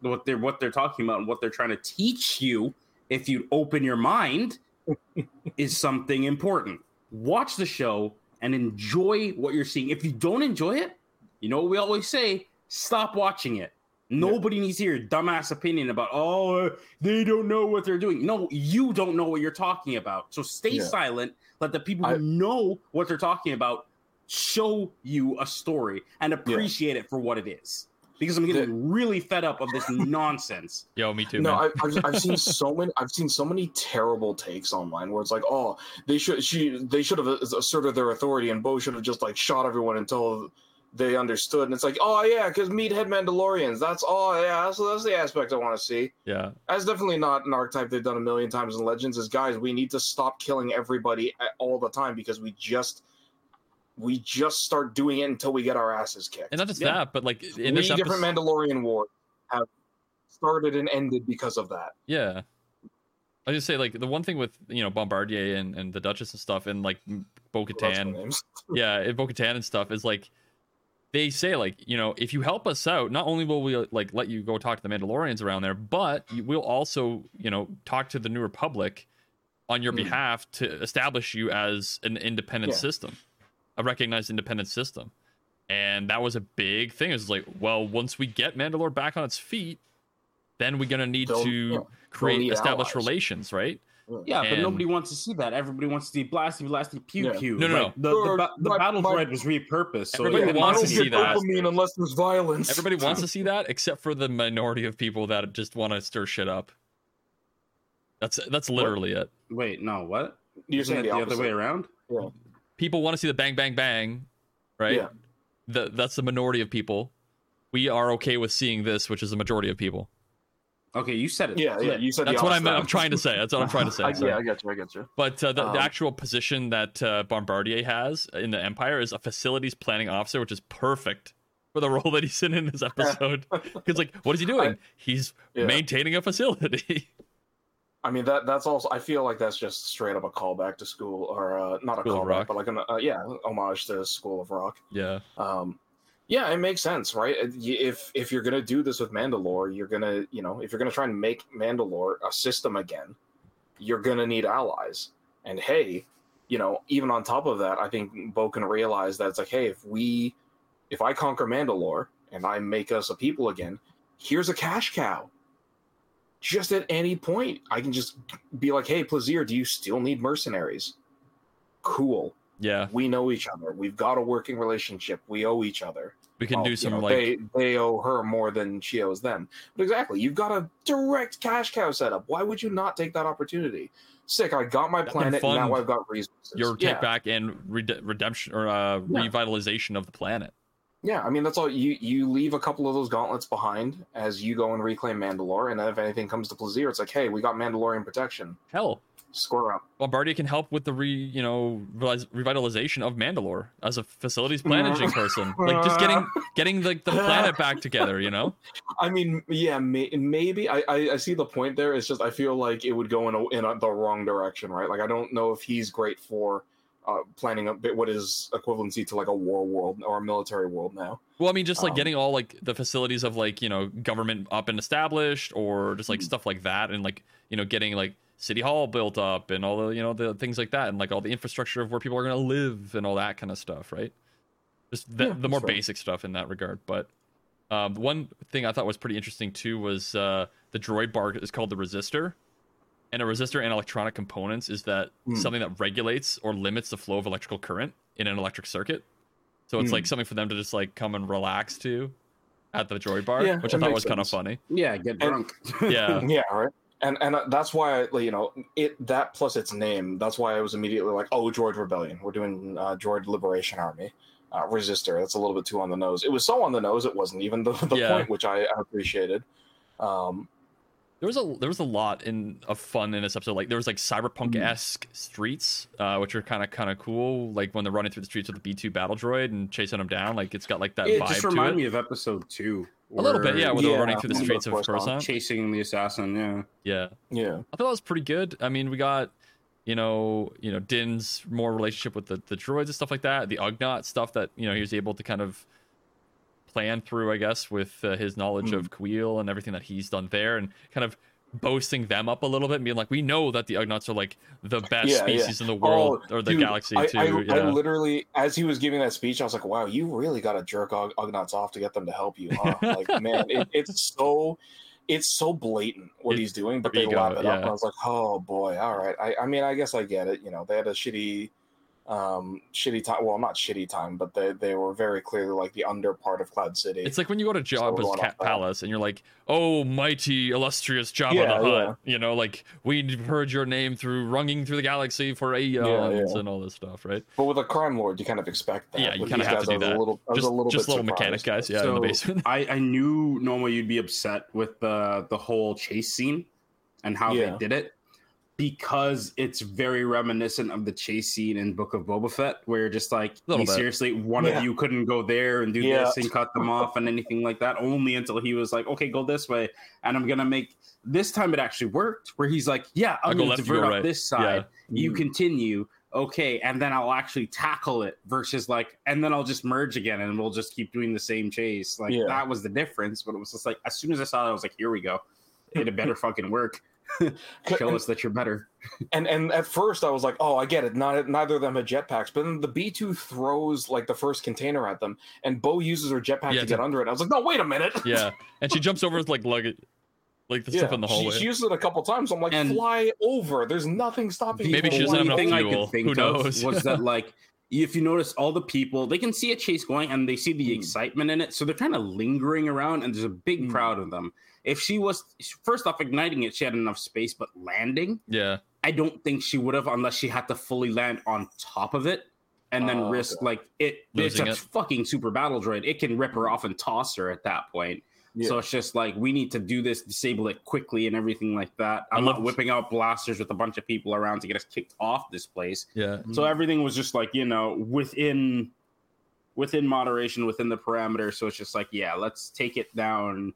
what they're what they're talking about and what they're trying to teach you if you open your mind <laughs> is something important watch the show and enjoy what you're seeing if you don't enjoy it you know what we always say stop watching it nobody needs to hear your dumbass opinion about oh they don't know what they're doing no you don't know what you're talking about so stay Yeah. silent let the people I- who know what they're talking about show you a story and appreciate it for what it is because i'm getting really fed up of this <laughs> nonsense yo, me too. No, man. I, I've, I've seen <laughs> so many. I've seen so many terrible takes online where it's like, oh, they should she they should have asserted their authority, and Bo should have just like shot everyone until they understood. And it's like, oh yeah, because meathead Mandalorians. That's oh yeah, that's, that's the aspect I want to see. yeah, That's definitely not an archetype they've done a million times in Legends. Is guys, we need to stop killing everybody all the time because we just we just start doing it until we get our asses kicked. and not just Yeah. that, but like in Three this different episode, Mandalorian wars have started and ended because of that. yeah. I just say like the one thing with you know Bombardier and, and the Duchess and stuff and like Bo Katan, <laughs> yeah, and Bo Katan and stuff is like they say like you know if you help us out, not only will we like let you go talk to the Mandalorians around there, but we'll also you know talk to the New Republic on your Hmm. behalf to establish you as an independent Yeah. system, a recognized independent system. And that was a big thing. It's like, well, once we get Mandalore back on its feet, then we're gonna need They'll- to yeah, create need established allies. relations, right? Yeah, but nobody wants to see that. Everybody wants to see blasty, blasty, pew Yeah. pew. No, no, Like, The, the, Or ba- the my- battle my- thread was repurposed. So Everybody they didn't wants I to don't see get that. dopamine unless there's violence. Everybody wants to <laughs> see that, except for the minority of people that just want to stir shit up. That's that's literally it. Wait, no, what? You're Isn't saying it the, the other way around? People want to see the bang bang bang, right? Yeah. The, that's the minority of people. We are okay with seeing this, which is the majority of people. Okay, you said it. Yeah, yeah. You said That's the what I'm. I'm trying to say. That's what I'm trying to say. <laughs> I, sorry. yeah, I get you. I get you. But uh, the, Um, the actual position that uh, Bombardier has in the Empire is a facilities planning officer, which is perfect for the <laughs> role that he's in in this episode. <laughs> Because, like, what is he doing? I- he's Yeah. maintaining a facility. I mean that that's also. I feel like that's just straight up a callback to school, or uh, not a School of callback, but like an uh, yeah, homage to School of Rock. yeah. Um, yeah, it makes sense, right? Uh, If if you're gonna do this with Mandalore, you're gonna you know if you're gonna try and make Mandalore a system again, you're gonna need allies. And hey, you know, even on top of that, I think Bo can realize that it's like, hey, if we, if I conquer Mandalore and I make us a people again, here's a cash cow. Just at any point, I can just be like, hey, Plazir, do you still need mercenaries? Cool. Yeah, We know each other. We've got a working relationship. We owe each other. we can Well, do you some know, like they they owe her more than she owes them. But exactly, you've got a direct cash cow setup. Why would you not take that opportunity? Sick. I got my planet. Now I've got resources. your yeah. take back and rede- redemption or uh, Yeah. revitalization of the planet. Yeah, I mean that's all. You you leave a couple of those gauntlets behind as you go and reclaim Mandalore, and then if anything comes to Plazir, it's like, hey, we got Mandalorian protection. Hell, Square up. Bombardier can help with the re you know revitalization of Mandalore as a facilities managing person, like just getting <laughs> getting like the planet back together. You know, I mean, yeah, may, maybe I, I I see the point there. It's just I feel like it would go in a, in a, the wrong direction, right? Like I don't know if he's great for uh, planning a bit what is equivalency to like a war world or a military world now. well, I mean, just like Um, getting all like the facilities of like you know government up and established, or just like Hmm. stuff like that, and like you know getting like city hall built up and all the you know the things like that, and like all the infrastructure of where people are gonna live and all that kind of stuff, right? Just the, Yeah, the more right. basic stuff in that regard, but. Um, one thing I thought was pretty interesting too was uh, the droid bar is called the resistor, and a resistor and electronic components is that Hmm. something that regulates or limits the flow of electrical current in an electric circuit. So it's Hmm. like something for them to just like come and relax to at the droid bar, Yeah, which I thought makes was kind of funny. Yeah, get drunk. Yeah, <laughs> yeah, right. And and uh, that's why I, you know it that plus its name. That's why I was immediately like, oh, Droid Rebellion. We're doing uh, Droid Liberation Army. Uh, Resistor. That's a little bit too on the nose. It was so on the nose. It wasn't even the, <laughs> the Yeah. point, which I appreciated. Um, there was a there was a lot in of fun in this episode. Like there was like cyberpunk esque streets, uh, which are kind of kind of cool. Like when they're running through the streets with the B two battle droid and chasing them down. Like it's got like that it vibe just to reminded me of episode two. a little bit, where yeah. Where they're Yeah, running through the streets of Coruscant. Coruscant. Chasing the assassin, yeah. Yeah. yeah. I thought that was pretty good. I mean, we got you know, you know, Din's more relationship with the, the droids and stuff like that. The Ugnaught stuff that you know he was able to kind of plan through, I guess, with uh, his knowledge Hmm. of Kuiil and everything that he's done there, and kind of boasting them up a little bit and being like, we know that the Ugnaughts are like the best Yeah, yeah. species in the world Oh, or the dude, galaxy I, too. I, yeah. I literally, as he was giving that speech, I was like, "Wow, you really got to jerk Ug- off to get them to help you." Huh? <laughs> like, man, it, it's so, it's so blatant what It- he's doing, but they you lap it up. I was like, "Oh boy, all right." I, I mean, I guess I get it. You know, they had a shitty, um, shitty time. Well, not shitty time, but they they were very clearly like the under part of Cloud City. It's like when you go to Jabba's going ca- off that. palace and you're like, "Oh, mighty, illustrious Jabba Yeah, the yeah. You know, like we've heard your name through runging through the galaxy for aeons yeah. and all this stuff, right? but with a crime lord, you kind of expect that. Yeah, you kinda have guys, to do was a that. little, Just, a little just bit little surprised. mechanic guys, yeah, in the So, basement. I, I knew normally you'd be upset with the the whole chase scene and how Yeah. they did it because it's very reminiscent of the chase scene in Book of Boba Fett, where you're just like, Little "You bit. seriously, one Yeah. of you couldn't go there and do Yeah. this and cut them off and anything like that, only until he was like, okay, go this way, and I'm gonna make. This time it actually worked, where he's like, yeah, I'll I'm gonna left, divert go up this side, you Mhm. continue. Okay, and then I'll actually tackle it versus like, and then I'll just merge again and we'll just keep doing the same chase. Like Yeah. that was the difference, but it was just like as soon as I saw that, I was like, here we go. It had better <laughs> fucking work. Show us that you're better. And and at first I was like, oh, I get it. Not neither of them had jetpacks, but then the B two throws like the first container at them, and Bo uses her jetpack Yeah, to to- get under it. I was like, no, wait a minute. yeah, <laughs> and she jumps over with like luggage, like the Yeah, stuff in the she, hallway. she used it a couple times. I'm like, And- fly over. There's nothing stopping. you Maybe from she doesn't have enough thing I fuel. could think Who of knows? was that <laughs> like if you notice all the people they can see a chase going and they see the Mm. excitement in it so they're kind of lingering around and there's a big Mm. crowd of them if she was first off igniting it she had enough space but landing yeah, i don't think she would have unless she had to fully land on top of it and then Oh, risk okay. like it it's a it. fucking super battle droid it can rip her off and toss her at that point Yeah. so it's just like we need to do this, disable it quickly, and everything like that. I I'm not love- whipping out blasters with a bunch of people around to get us kicked off this place. yeah. So mm-hmm. everything was just like you know within within moderation, within the parameter. So it's just like yeah, let's take it down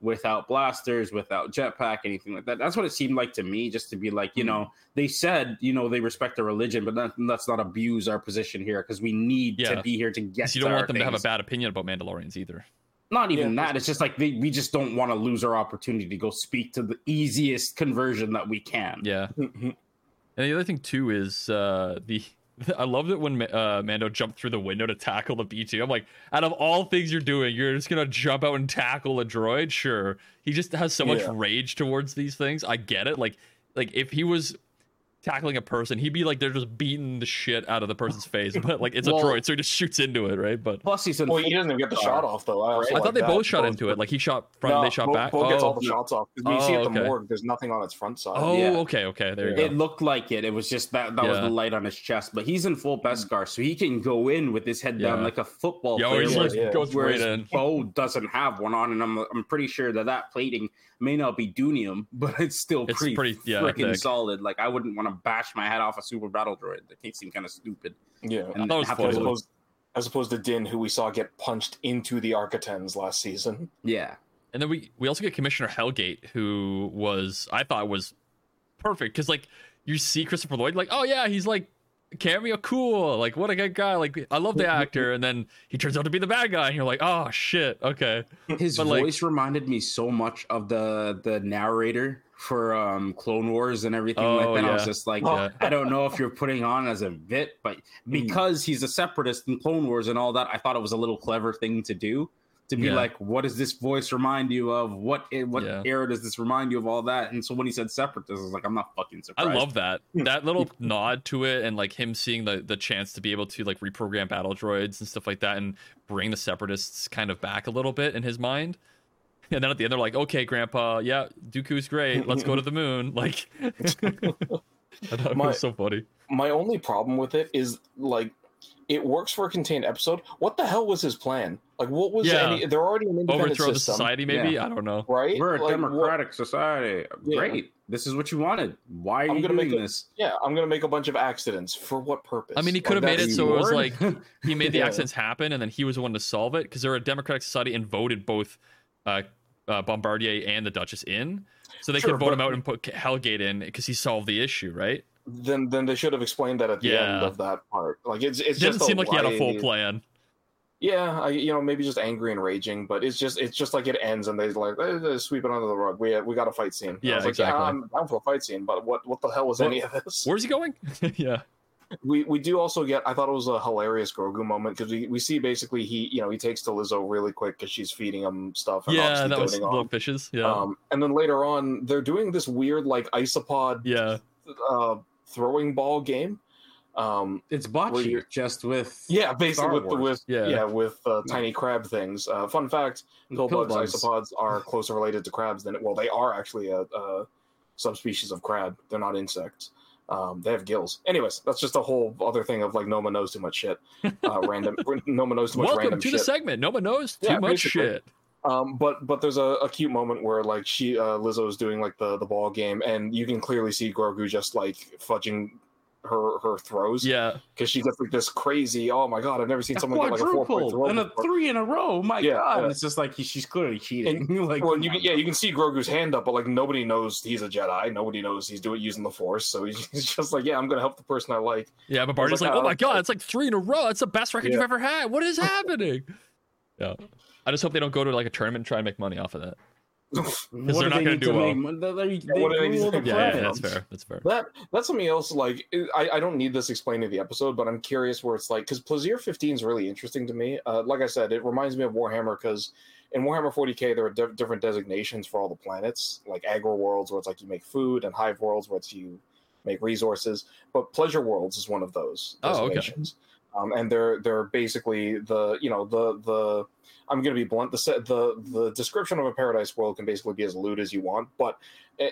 without blasters, without jetpack, anything like that. That's what it seemed like to me. Just to be like you mm-hmm. know they said you know they respect their religion, but let's not abuse our position here because we need Yeah. to be here to get. you don't want them to have a bad opinion about Mandalorians either. Not even Yeah. that. It's just like they, we just don't want to lose our opportunity to go speak to the easiest conversion that we can. Yeah. <laughs> And the other thing too is uh, the <laughs> I loved it when uh, Mando jumped through the window to tackle the B two. I'm like, out of all things you're doing, you're just gonna jump out and tackle a droid? Sure. He just has so much rage towards these things. I get it. Like, like if he was tackling a person, he'd be like they're just beating the shit out of the person's face, but like it's a Well- droid, so he just shoots into it, right? But Plus, he's in. Well, he doesn't even get the shot off though. I, also I like thought they that. both shot Both- into it. Like he shot front, No, they shot Bo, back. Bo gets oh. all Oh. the shots off. 'Cause we see Oh, at the okay. morgue. There's nothing on its front side. Oh, Yeah. okay, okay. There you go. It looked like it. It was just that that was the light on his chest. But he's in full Beskar, mm. so he can go in with his head down Yeah. like a football Yeah, player. he just Yeah, like, yeah. goes right in. Bo doesn't have one on, and I'm I'm pretty sure that that plating may not be Dunium, <laughs> but it's still It's pretty, pretty- yeah, freaking solid. Like I wouldn't want to bash my head off a super battle droid. That makes seem kind of stupid. yeah. I thought it was have to funny. As opposed, as opposed to Din, who we saw get punched into the Arquitens last season. Yeah, And then we we also get Commissioner Helgait, who was I thought was perfect because like you see Christopher Lloyd, like oh yeah, he's like cameo cool, like what a good guy, like I love the <laughs> actor, and then he turns out to be the bad guy, and you're like oh shit, okay, his But, like- voice reminded me so much of the the narrator for um Clone Wars and everything Oh, like that. I was just like, Yeah. I don't know if you're putting on as a bit, but because he's a separatist in Clone Wars and all that, I thought it was a little clever thing to do. To be Yeah. like, what does this voice remind you of? What eh, what Yeah. era does this remind you of? All that, and so when he said separatists, I was like, I'm not fucking surprised. I love that that little <laughs> nod to it, and like him seeing the the chance to be able to like reprogram battle droids and stuff like that, and bring the separatists kind of back a little bit in his mind. And then at the end, they're like, "Okay, Grandpa, yeah, Dooku's great. Let's go to the moon." <laughs> Like, <laughs> I thought it My- was so funny. My only problem with it is like it works for a contained episode. What the hell was his plan? Like, what was Yeah. any? They're already an independent Overthrow the society, maybe. I don't know. right? We're a Like, what- democratic society. Yeah. Great. This is what you wanted. Why are I'm you gonna doing make it- this? yeah, I'm gonna make a bunch of accidents for what purpose? I mean, he could have made it that's- so it was like <laughs> he made the Yeah. accidents happen, and then he was the one to solve it because they're a democratic society and voted both uh, uh, Bombardier and the Duchess in, so they Sure, could vote him out and put Helgait in because he solved the issue, right? Then then they should have explained that at the Yeah. end of that part. Like it's it's It just seem like he had a full plan. Yeah, I, you know, maybe just angry and raging, but it's just it's just like it ends and they like eh, sweep it under the rug. We we got a fight scene. Yeah, was like, exactly. Yeah, I'm down for a fight scene, but what what the hell was Well, any of this? Where's he going? <laughs> yeah, We we do also get. I thought it was a hilarious Grogu moment because we, we see basically he you know he takes to Lizzo really quick because she's feeding him stuff. And yeah, that was little fishes. Yeah, Um, and then later on, they're doing this weird like isopod yeah, uh, throwing ball game. Um, It's bocce, just with yeah, basically with with Yeah. yeah, with uh, tiny crab things. Uh, fun fact: pillbugs, Pillbugs. isopods are <laughs> closer related to crabs than well, they are actually a, a subspecies of crab. They're not insects. Um, they have gills. Anyways, that's just a whole other thing of like Noma knows too much shit. Uh, random <laughs> Noma knows too much Welcome random to shit. the segment. No one knows too Yeah, much basically. shit. Um, but but there's a, a cute moment where like she uh, Lizzo is doing like the the ball game, and you can clearly see Grogu just like fudging her her throws. Yeah, because she gets like this crazy. Oh my god, I've never seen a someone get like a four point throw. and a before." three in a row. My Yeah, God, yeah. it's just like he, she's clearly cheating. <laughs> like, Well, you can, yeah, you can see Grogu's hand up, but like nobody knows he's a Jedi. Nobody knows he's doing it using the Force, so he's <laughs> just like, yeah, I'm gonna help the person I like. yeah. But Barty's like, like, oh uh, my god, it's like three in a row. That's the best record Yeah. you've ever had. What is <laughs> happening? yeah, I just hope they don't go to like a tournament and try and make money off of that. <laughs> What they're not they gonna do to well. make- they- they- they what do they need to the? Yeah, yeah, that's fair. That's fair. That that's something else. Like I, I don't need this explained in the episode, but I'm curious where it's like because Plazir 15 is really interesting to me. Uh, like I said, it reminds me of Warhammer because in Warhammer 40k there are diff- different designations for all the planets, like agro worlds where it's like you make food, and hive worlds where it's you make resources. But pleasure worlds is one of those Oh, okay. Um, and they're they're basically the you know the the I'm going to be blunt the the the description of a paradise world can basically be as lewd as you want, but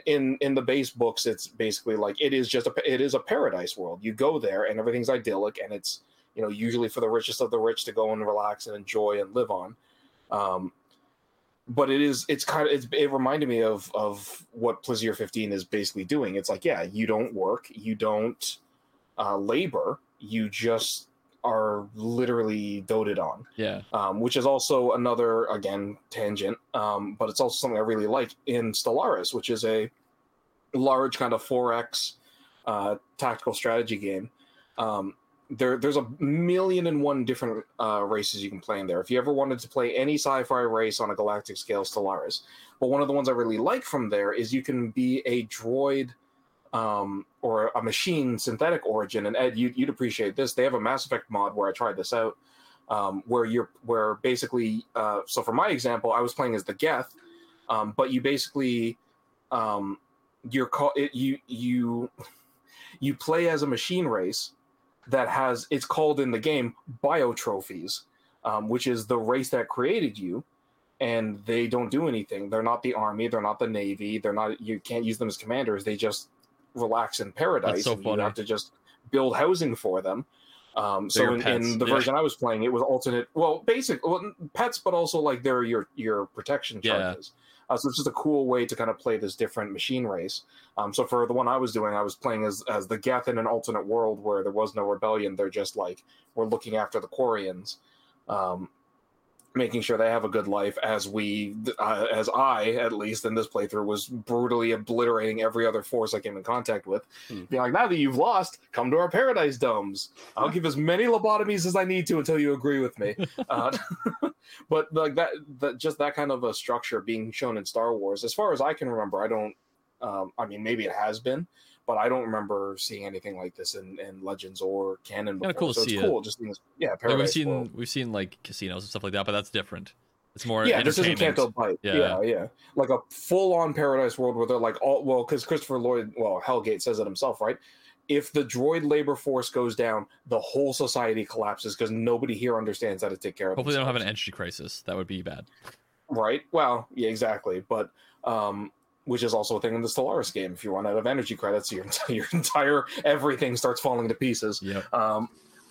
in in the base books it's basically like it is just a it is a paradise world. You go there and everything's idyllic and it's you know usually for the richest of the rich to go and relax and enjoy and live on. Um, but it is it's kind of it's, it reminded me of of what Plazir 15 is basically doing. It's like yeah, you don't work, you don't uh, labor, you just are literally doted on. Yeah, um, which is also another again tangent um, but it's also something i really like in stellaris which is a large kind of 4x uh, tactical strategy game. Um, there, there's a million and one different uh, races you can play in there. If you ever wanted to play any sci-fi race on a galactic scale stellaris. But one of the ones i really like from there is you can be a droid um, or a machine synthetic origin. And Ed, you, you'd appreciate this. They have a Mass Effect mod where I tried this out, um, where you're where basically. Uh, so for my example, I was playing as the Geth, um, but you basically um, you're call it you you. <laughs> You play as a machine race that has it's called in the game biotrophies, um, which is the race that created you, and they don't do anything. They're not the army. They're not the navy. They're not. You can't use them as commanders. They just relax in paradise. so. You have to just build housing for them. Um, so in, in the yeah. version I was playing, it was alternate. Well, basic well, pets, but also like they're your your protection Yeah. charges. Uh, so it's just a cool way to kind of play this different machine race. Um, so for the one I was doing, I was playing as as the Geth in an alternate world where there was no rebellion. They're just like we're looking after the Quarians, um, making sure they have a good life. As we, uh, as I at least in this playthrough, was brutally obliterating every other force I came in contact with. Hmm. Being like, now that you've lost, come to our paradise domes. I'll give as many lobotomies as I need to until you agree with me. <laughs> Uh, <laughs> but like that, that just that kind of a structure being shown in Star Wars, as far as I can remember, I don't. Um, I mean, maybe it has been, but I don't remember seeing anything like this in, in Legends or canon. Kinda Before. cool to so see it's it. cool. Just being, yeah, Like, paradise we've seen world. we've seen like casinos and stuff like that, but that's different. It's more Yeah, this isn't. Canto Bight. Yeah. Yeah. yeah, Like a full-on paradise world where they're like all well, because Christopher Lloyd, well, Helgait says it himself, right? If the droid labor force goes down, the whole society collapses because nobody here understands how to take care of. Hopefully, they don't have an energy crisis. That would be bad. right? Well, yeah, exactly. But um, which is also a thing in the Stellaris game. If you run out of energy credits, your <laughs> entire, your entire everything starts falling to pieces. Yep. Um,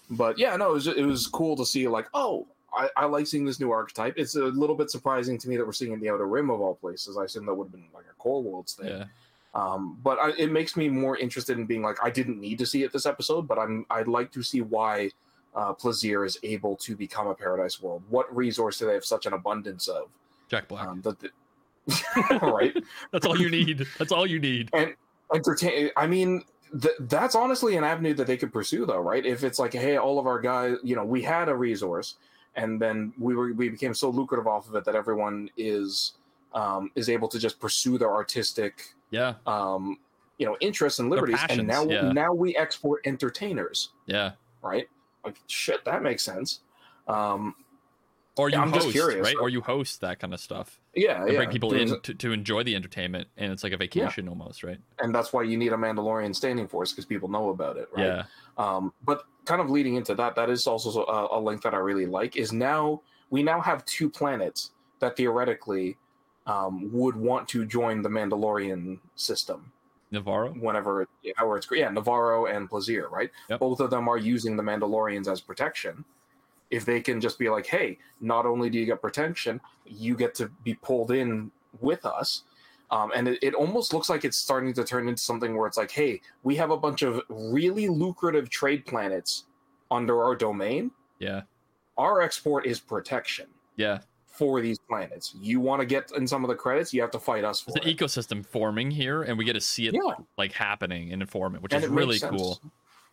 but yeah, no, it was, it was cool to see like, oh, I, I like seeing this new archetype. It's a little bit surprising to me that we're seeing it in the Outer Rim of all places. I assume that would have been like a Core Worlds thing. Yeah. Um, but I, it makes me more interested in being like, I didn't need to see it this episode, but I'm I'd like to see why uh, Plazir is able to become a paradise world. What resource do they have such an abundance of? Jack Black. Um, that the, <laughs> right That's all you need. That's all you need. and entertain. I mean, th- that's honestly an avenue that they could pursue, though, right? If it's like, hey, all of our guys, you know, we had a resource, and then we were we became so lucrative off of it that everyone is um, is able to just pursue their artistic, Yeah. um, you know, interests and liberties, passions, and now yeah. now we export entertainers, Yeah. right? Like shit, that makes sense. Um, Or you Yeah, host, curious. right? Or you host that kind of stuff. yeah, yeah. bring people There's- in to, to enjoy the entertainment, and it's like a vacation almost, right? and that's why you need a Mandalorian standing force because people know about it, right? Yeah. Um, but kind of leading into that, that is also a, a link that I really like. Is now we now have two planets that theoretically um, would want to join the Mandalorian system Nevarro. whenever, however it's yeah, Nevarro and Plazir, right? Yep. Both of them are using the Mandalorians as protection. If they can just be like, hey, not only do you get protection, you get to be pulled in with us. Um, and it, it almost looks like it's starting to turn into something where it's like, hey, we have a bunch of really lucrative trade planets under our domain. Yeah. Our export is protection Yeah. for these planets. You want to get in some of the credits, you have to fight us for an it. ecosystem forming here, and we get to see it Yeah. like happening and inform it, which And is it really cool.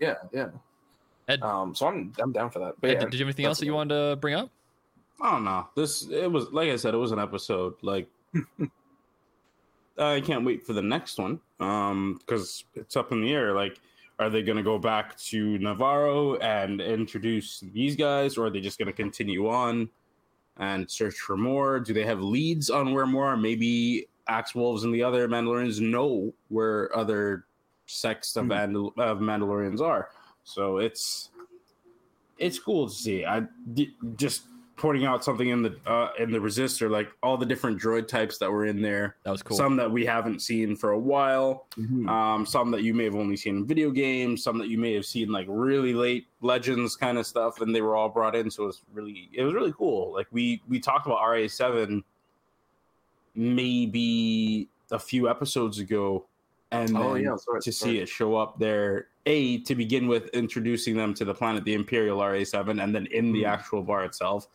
Yeah, yeah. Ed- um, so I'm I'm down for that. But Ed, yeah, did you have anything else that you wanted to bring up? I don't know. This it was like I said, it was an episode. Like <laughs> I can't wait for the next one. Um, because it's up in the air. Like, are they gonna go back to Nevarro and introduce these guys, or are they just gonna continue on and search for more? Do they have leads on where more? are? Maybe Axe Woves and the other Mandalorians know where other sects of, Hmm. Mandal- of Mandalorians are. So it's it's cool to see. I just pointing out something in the uh, in the resistor, like all the different droid types that were in there. That was cool. Some that we haven't seen for a while. Mhm. Um, some that you may have only seen in video games. Some that you may have seen like really late Legends kind of stuff, and they were all brought in. So it was really it was really cool. Like we we talked about RA seven maybe a few episodes ago, and Oh then yeah, sorry, to sorry. see it show up there. A to begin with, introducing them to the planet, the Imperial RA7, and then in the Mhm. actual bar itself.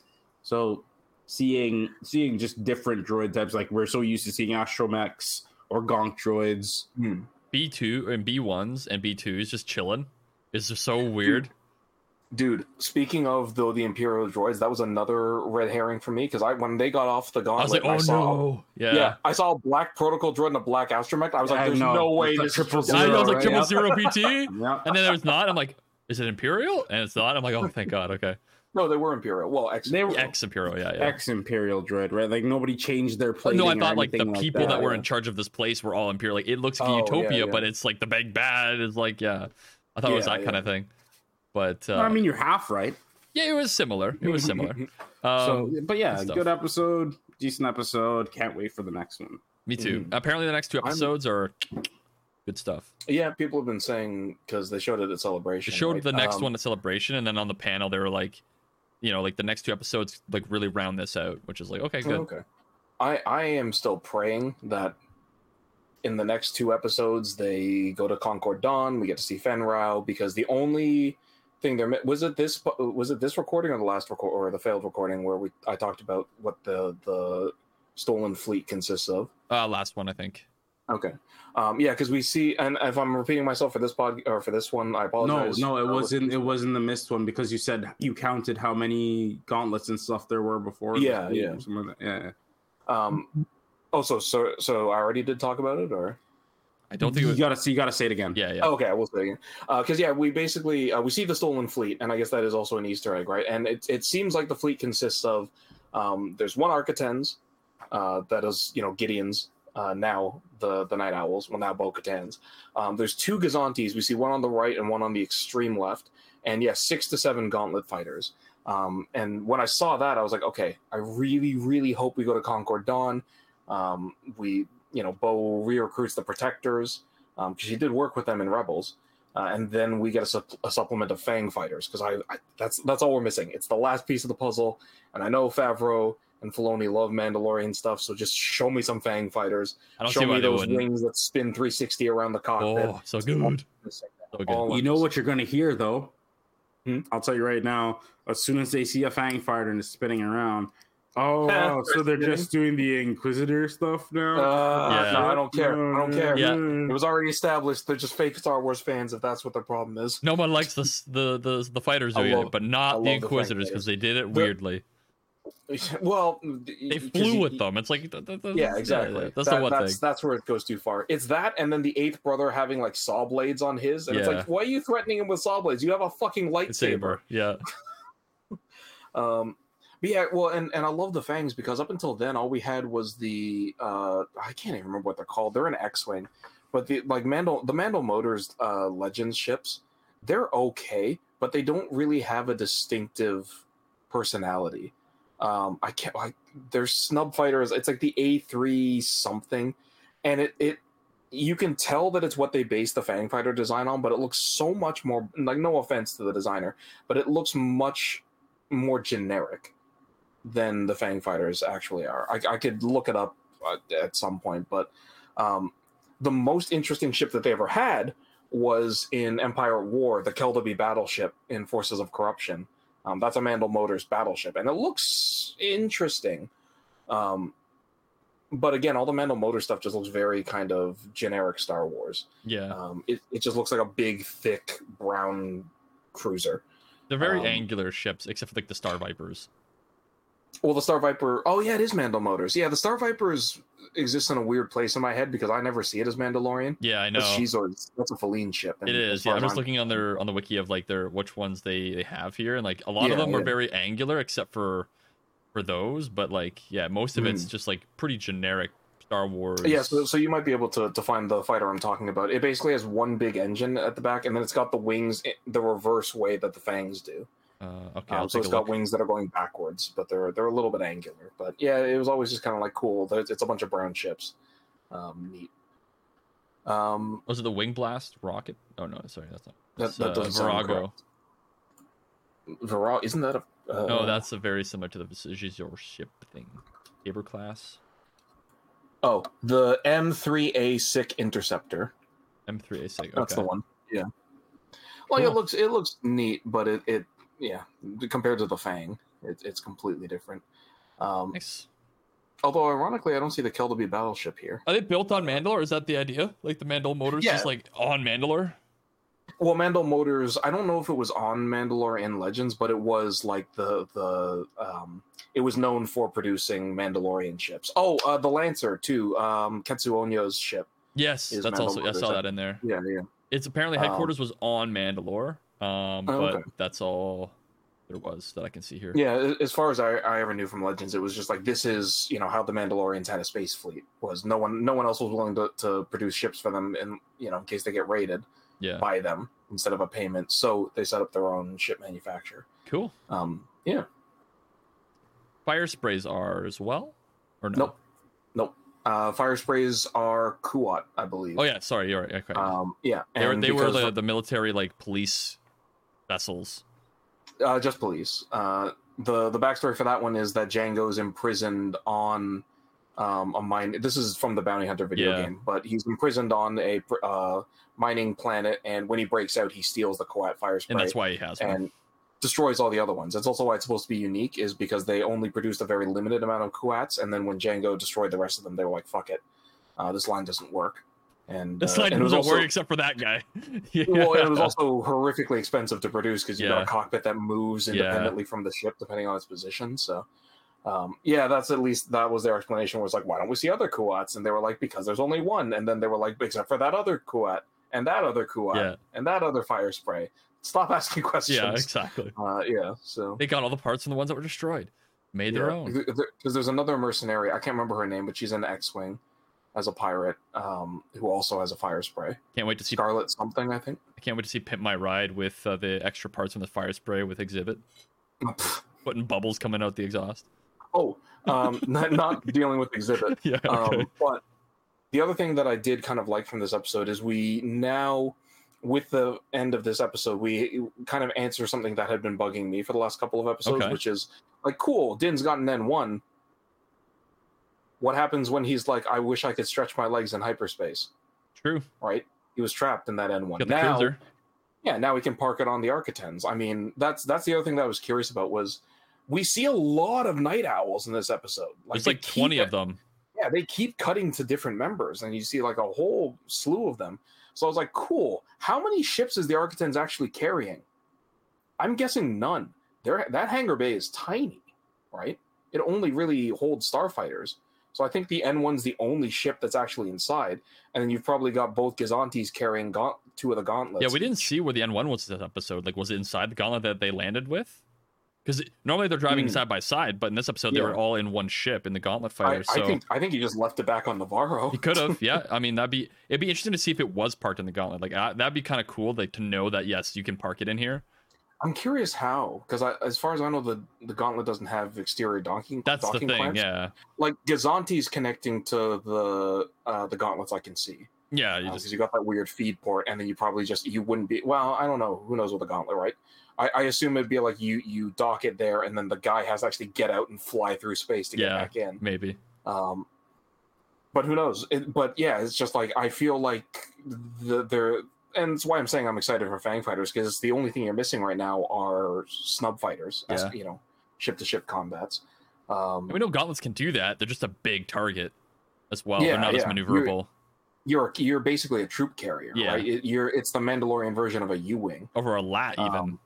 So seeing seeing just different droid types, like we're so used to seeing astromechs or gonk droids. Hmm. B2 and B1s and B2s just chilling is just so <laughs> weird. Dude, speaking of though the Imperial droids, that was another red herring for me because I when they got off the I gauntlet, was like, and oh saw, no. Yeah. yeah. I saw a black protocol droid and a black astromech. I was like, there's know. no way It's like this triple is I know, I was like right? triple zero PT. <laughs> Yeah. And then there was not. I'm like, is it Imperial? And it's not. I'm like, oh, thank God. Okay. No, they were Imperial. Well, ex- They were Ex Imperial, yeah, yeah. ex Imperial droid, right? Like nobody changed their place. no, I thought like the people that, were in charge of this place were all Imperial. Like it looks like a Oh, yeah, Utopia, yeah. but it's like the big bad is like yeah. I thought it was Yeah, that kind of thing. But uh, I mean, you're half right. yeah, it was similar. It was similar. <laughs> Um, so, but yeah, good episode, decent episode. Can't wait for the next one. me too. Mhm. Apparently, the next two I'm- episodes are good stuff. yeah, people have been saying because they showed it at Celebration. They showed right? the next Um, one at Celebration, and then on the panel they were like, you know, like the next two episodes like really round this out, which is like okay, good. Okay. I I am still praying that in the next two episodes they go to Concord Dawn. We get to see Fenn Rau because the only thing there was it this was it this recording or the last record or the failed recording where we I talked about what the the stolen fleet consists of. Uh, last one, I think. Okay. Um, yeah, because we see, and if I'm repeating myself for this pod or for this one, I apologize. no, no, it Uh, wasn't. It wasn't the missed one because you said you counted how many gauntlets and stuff there were before. Yeah, yeah. or something like that. yeah. Um, oh, so so so I already did talk about it, or I don't think you was. gotta see. You gotta say it again. Yeah, yeah. okay, I will say it again. Because yeah, we basically uh, we see the stolen fleet, and I guess that is also an Easter egg, right? And it it seems like the fleet consists of um, there's one Arquitens, uh, that is you know Gideon's. Uh, now the the Night Owls, well now Bo Katan's. Um, there's two Gozantis. We see one on the right and one on the extreme left, and yes, six to seven Gauntlet fighters. Um, and when I saw that, I was like, okay, I really, really hope we go to Concord Dawn. Um, we, you know, Bo re-recruits the Protectors because she did work with them in Rebels, uh, and then we get a, sup- a supplement of Fang fighters because I, I that's that's all we're missing. It's the last piece of the puzzle, and I know Favreau and Filoni love Mandalorian stuff, so just show me some Fang fighters. I don't show see me those wings that spin 360 around the cockpit. Oh, so good. So good. All You know what you're gonna hear though. Hmm? I'll tell you right now. As soon as they see a fang fighter and it's spinning around, oh, wow, <laughs> so they're just doing the Inquisitor stuff now. Uh, Yeah. No, I don't care. I don't care. Yeah. It was already established. They're just fake Star Wars fans. If that's what their problem is. No one likes the the the, the fighters doing love- it, but not the the Inquisitors Fang because they did it The- weirdly. <laughs> Well, They flew with them. It's like th- th- th- Yeah, exactly. That's That- the one that's, thing. That's where it goes too far. It's that, and then the eighth brother having like saw blades on his, and it's like, why are you threatening him with saw blades? You have a fucking lightsaber. Saber. Yeah. <laughs> Um, but yeah, well, and, and I love the fangs because up until then, all we had was the uh, I can't even remember what they're called. They're an X-wing, but the like Mandal the Mandal Motors uh, Legends ships, they're okay, but they don't really have a distinctive personality. Um, I can't like they're snub fighters. It's like the A three something, and it it you can tell that it's what they based the Fang Fighter design on, but it looks so much more like no offense to the designer, but it looks much more generic than the Fang Fighters actually are. I, I could look it up uh, at some point, but um, the most interesting ship that they ever had was in Empire at War, the Keldabe battleship in Forces of Corruption. Um, that's a Mandal Motors battleship, and it looks interesting. Um, but again, all the Mandal Motor stuff just looks very kind of generic Star Wars. Yeah. Um, it, it just looks like a big, thick brown cruiser. They're very um, angular ships, except for like the Star Vipers. Well, the Star Viper. Oh, yeah, it is Mandal Motors. Yeah, the Star Vipers exist in a weird place in my head because I never see it as Mandalorian. Yeah, I know. She's a, that's a Feline ship. It is. It as is. far Yeah, I'm just looking on their on the wiki of like their which ones they they have here, and like a lot of Yeah, them are yeah. very angular, except for for those. But like, yeah, most of it's hmm. just like pretty generic Star Wars. Yeah, so, so you might be able to, to find the fighter I'm talking about. It basically has one big engine at the back, and then it's got the wings i- the reverse way that the Fangs do. Uh, okay, Um, so it's got look. wings that are going backwards, but they're they're a little bit angular. But yeah, it was always just kind of like cool. There's- It's a bunch of brown ships. Um, neat. Um, Was it the Wing Blast rocket? Oh no, sorry, that's not. that, That's, that uh, doesn't sound Virago. Virago, isn't that a? Uh, No, that's a very similar to the Visagio ship thing. Saber class oh the M3A Scyk Interceptor. M3A6. Okay. That's the one. Yeah. Like it looks it looks neat, but it it yeah compared to the Fang, it, it's completely different. Um, Nice. although ironically, I don't see the Keldabe battleship here. Are they built on Mandalore? Is that the idea? Like the Mandal motors, Yeah. just like on Mandalore? Well, Mandal Motors. I don't know if it was on Mandalore in Legends, but it was like the the um, it was known for producing Mandalorian ships. Oh, uh, the Lancer too. Um, Ketsu Onyo's ship. Yes, that's also I saw that in there. Yeah, yeah. It's apparently Um, headquarters was on Mandalore, um, Oh, but okay. that's all. there was that I can see here. Yeah, as far as I, I ever knew from Legends, it was just like this is you know how the Mandalorians had a space fleet was no one no one else was willing to, to produce ships for them in you know in case they get raided Yeah. by them instead of a payment. So they set up their own ship manufacturer. Cool. Um, yeah, Fire sprays are as well, or no? Nope. nope. Uh, fire sprays are Kuat, I believe. Oh yeah, sorry, you're right. Okay. Um, yeah, they were and they were the, the military like police vessels. Uh, just police. Uh, the the backstory for that one is that Django's imprisoned on um, a mine. This is from the Bounty Hunter video Yeah. game, but he's imprisoned on a uh, mining planet, and when he breaks out, he steals the Kuat fire spray And that's why he has one. and destroys all the other ones. That's also why it's supposed to be unique, is because they only produced a very limited amount of Kuats, and then when Django destroyed the rest of them, they were like, "Fuck it, uh, this line doesn't work." And This uh, line and it was doesn't also- work except for that guy. <laughs> yeah. well, and it was also horrifically expensive to produce because you got Yeah. a cockpit that moves Yeah. independently from the ship depending on its position. So, um, yeah, that's at least that was their explanation. Was like, why don't we see other Kuats? And they were like, because there's only one. And then they were like, except for that other Kuat and that other Kuat Yeah. and that other fire spray. Stop asking <laughs> questions. yeah, exactly. Uh, yeah. So They got all the parts from the ones that were destroyed, made their own. Because there's another mercenary. I can't remember her name, but she's in X-wing as a pirate um, who also has a fire spray. Can't wait to see. Scarlet something, I think. I can't wait to see Pimp My Ride with uh, the extra parts from the fire spray with Xzibit, <laughs> putting bubbles coming out the exhaust. Oh, um, <laughs> not, not dealing with Xzibit. <laughs> Yeah. Okay. Um, but the other thing that I did kind of like from this episode is we now, with the end of this episode, we kind of answer something that had been bugging me for the last couple of episodes, Okay. which is like, cool, Din's gotten N1. What happens when he's like, I wish I could stretch my legs in hyperspace, True. right? He was trapped in that N1. Now, cruiser. yeah, now we can park it on the Arquitens. I mean, that's that's the other thing that I was curious about was we see a lot of night owls in this episode. There's they like 20 keep- of them. yeah, they keep cutting to different members, and you see like a whole slew of them. So I was like, cool. How many ships is the Arquitens actually carrying? I'm guessing none. There, that hangar bay is tiny, right? It only really holds starfighters. So I think the N1's the only ship that's actually inside, and then you've probably got both Gozantis carrying gaunt- two of the gauntlets. Yeah, we didn't see where the N1 was this episode. Like, was it inside the gauntlet that they landed with? Because normally they're driving Hmm. side by side, but in this episode they were all in one ship in the gauntlet I, fighter. so I think I think he just left it back on Nevarro. he could have. Yeah, <laughs> I mean that'd be it'd be interesting to see if it was parked in the gauntlet. Like uh, that'd be kind of cool, like to know that yes, you can park it in here. I'm curious how, because as far as I know, the the gauntlet doesn't have exterior docking. That's the thing. Yeah, like Gozanti's connecting to the uh, the gauntlets I can see yeah. You because just you got that weird feed port, and then you probably just you wouldn't be well. I don't know. Who knows with the gauntlet, right? I, I assume it'd be like you you dock it there, and then the guy has to actually get out and fly through space to get Yeah. back in. maybe. Um, but who knows? It, but yeah, it's just like I feel like the there, and it's why I'm saying I'm excited for Fang Fighters because the only thing you're missing right now are snub fighters, as, you know, ship to ship combats. Um, we know gauntlets can do that. They're just a big target as well. Yeah, They're not as maneuverable you're you're basically a troop carrier, Yeah. right? It, you're it's the Mandalorian version of a U wing. over a LAAT even. Um,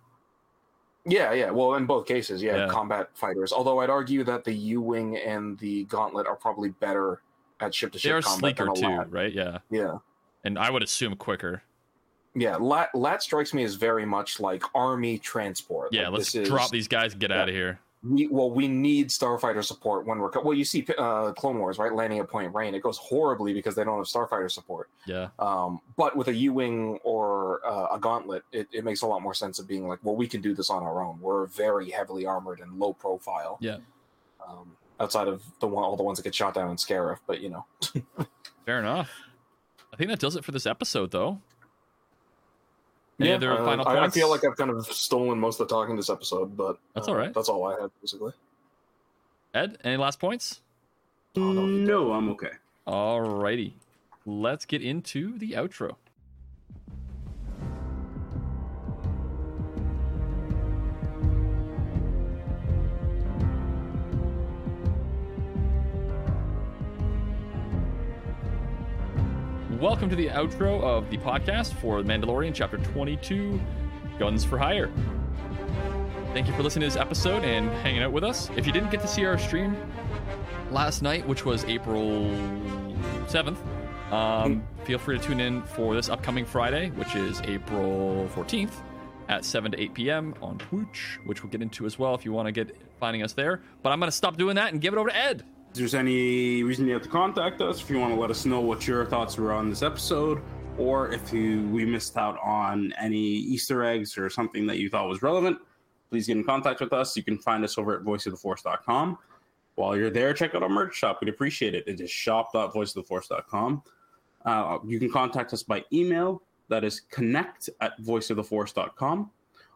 Yeah, yeah. Well, in both cases, yeah, Yeah. combat fighters. Although I'd argue that the U wing and the Gauntlet are probably better at ship to ship. they are ship combat sleeker than a too, LAAT. right? Yeah, Yeah, and I would assume quicker. Yeah. LAAT LAAT strikes me as very much like army transport. Yeah, Like, let's this is- drop these guys and get yeah. out of here. We, well, we need starfighter support when we're co- well. You see, uh, Clone Wars, right? Landing at Point Rain, it goes horribly because they don't have starfighter support. Yeah, Um, but with a U wing or uh, a gauntlet, it, it makes a lot more sense of being like, well, we can do this on our own. We're very heavily armored and low profile. Yeah. Um, outside of the one, all the ones that get shot down in Scarif, but you know, <laughs> fair enough. I think that does it for this episode, though. Any other uh, final I, I feel like I've kind of stolen most of the talking this episode, but That's uh, all right. That's all I had basically. Ed, any last points? no, no, I'm okay. All righty, let's get into the outro. Welcome to the outro of the podcast for The Mandalorian, Chapter 22 Guns for Hire. Thank you for listening to this episode and hanging out with us. If you didn't get to see our stream last night, which was April 7th, um, feel free to tune in for this upcoming Friday, which is April 14th, at 7 to 8 p.m. on Twitch, which we'll get into as well if you want to get finding us there. But I'm going to stop doing that and give it over to Ed. There's any reason you have to contact us, if you want to let us know what your thoughts were on this episode, or if you, we missed out on any Easter eggs or something that you thought was relevant, please get in contact with us. You can find us over at voiceoftheforce.com. While you're there, check out our merch shop. We'd appreciate it. It is shop.voiceoftheforce.com. Uh, you can contact us by email. That is connect at voiceoftheforce.com.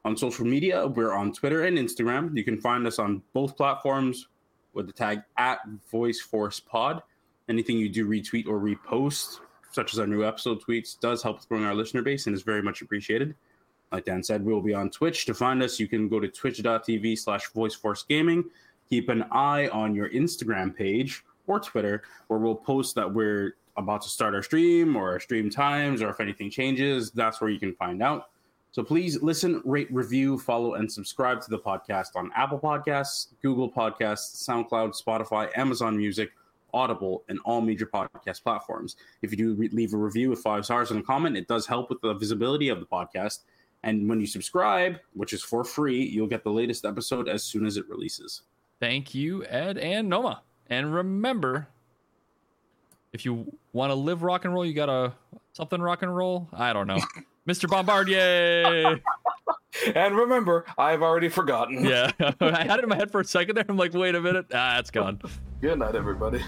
On social media, we're on Twitter and Instagram. You can find us on both platforms with the tag at Voice Force Pod. Anything you do retweet or repost, such as our new episode tweets, does help with growing our listener base and is very much appreciated. Like Dan said, we will be on Twitch. To find us, you can go to twitch.tv slash voiceforcegaming. Keep an eye on your Instagram page or Twitter, where we'll post that we're about to start our stream or our stream times, or if anything changes, that's where you can find out. So please listen, rate, review, follow, and subscribe to the podcast on Apple Podcasts, Google Podcasts, SoundCloud, Spotify, Amazon Music, Audible, and all major podcast platforms. If you do re- leave a review with five stars and a comment, it does help with the visibility of the podcast. And when you subscribe, which is for free, you'll get the latest episode as soon as it releases. Thank you, Ed and Noma. And remember, if you want to live rock and roll, you gotta something rock and roll. I don't know. <laughs> Mr. Bombardier. <laughs> And remember, I've already forgotten. yeah, <laughs> <laughs> I had it in my head for a second there. I'm like, wait a minute. Ah, it's gone. Good night, everybody.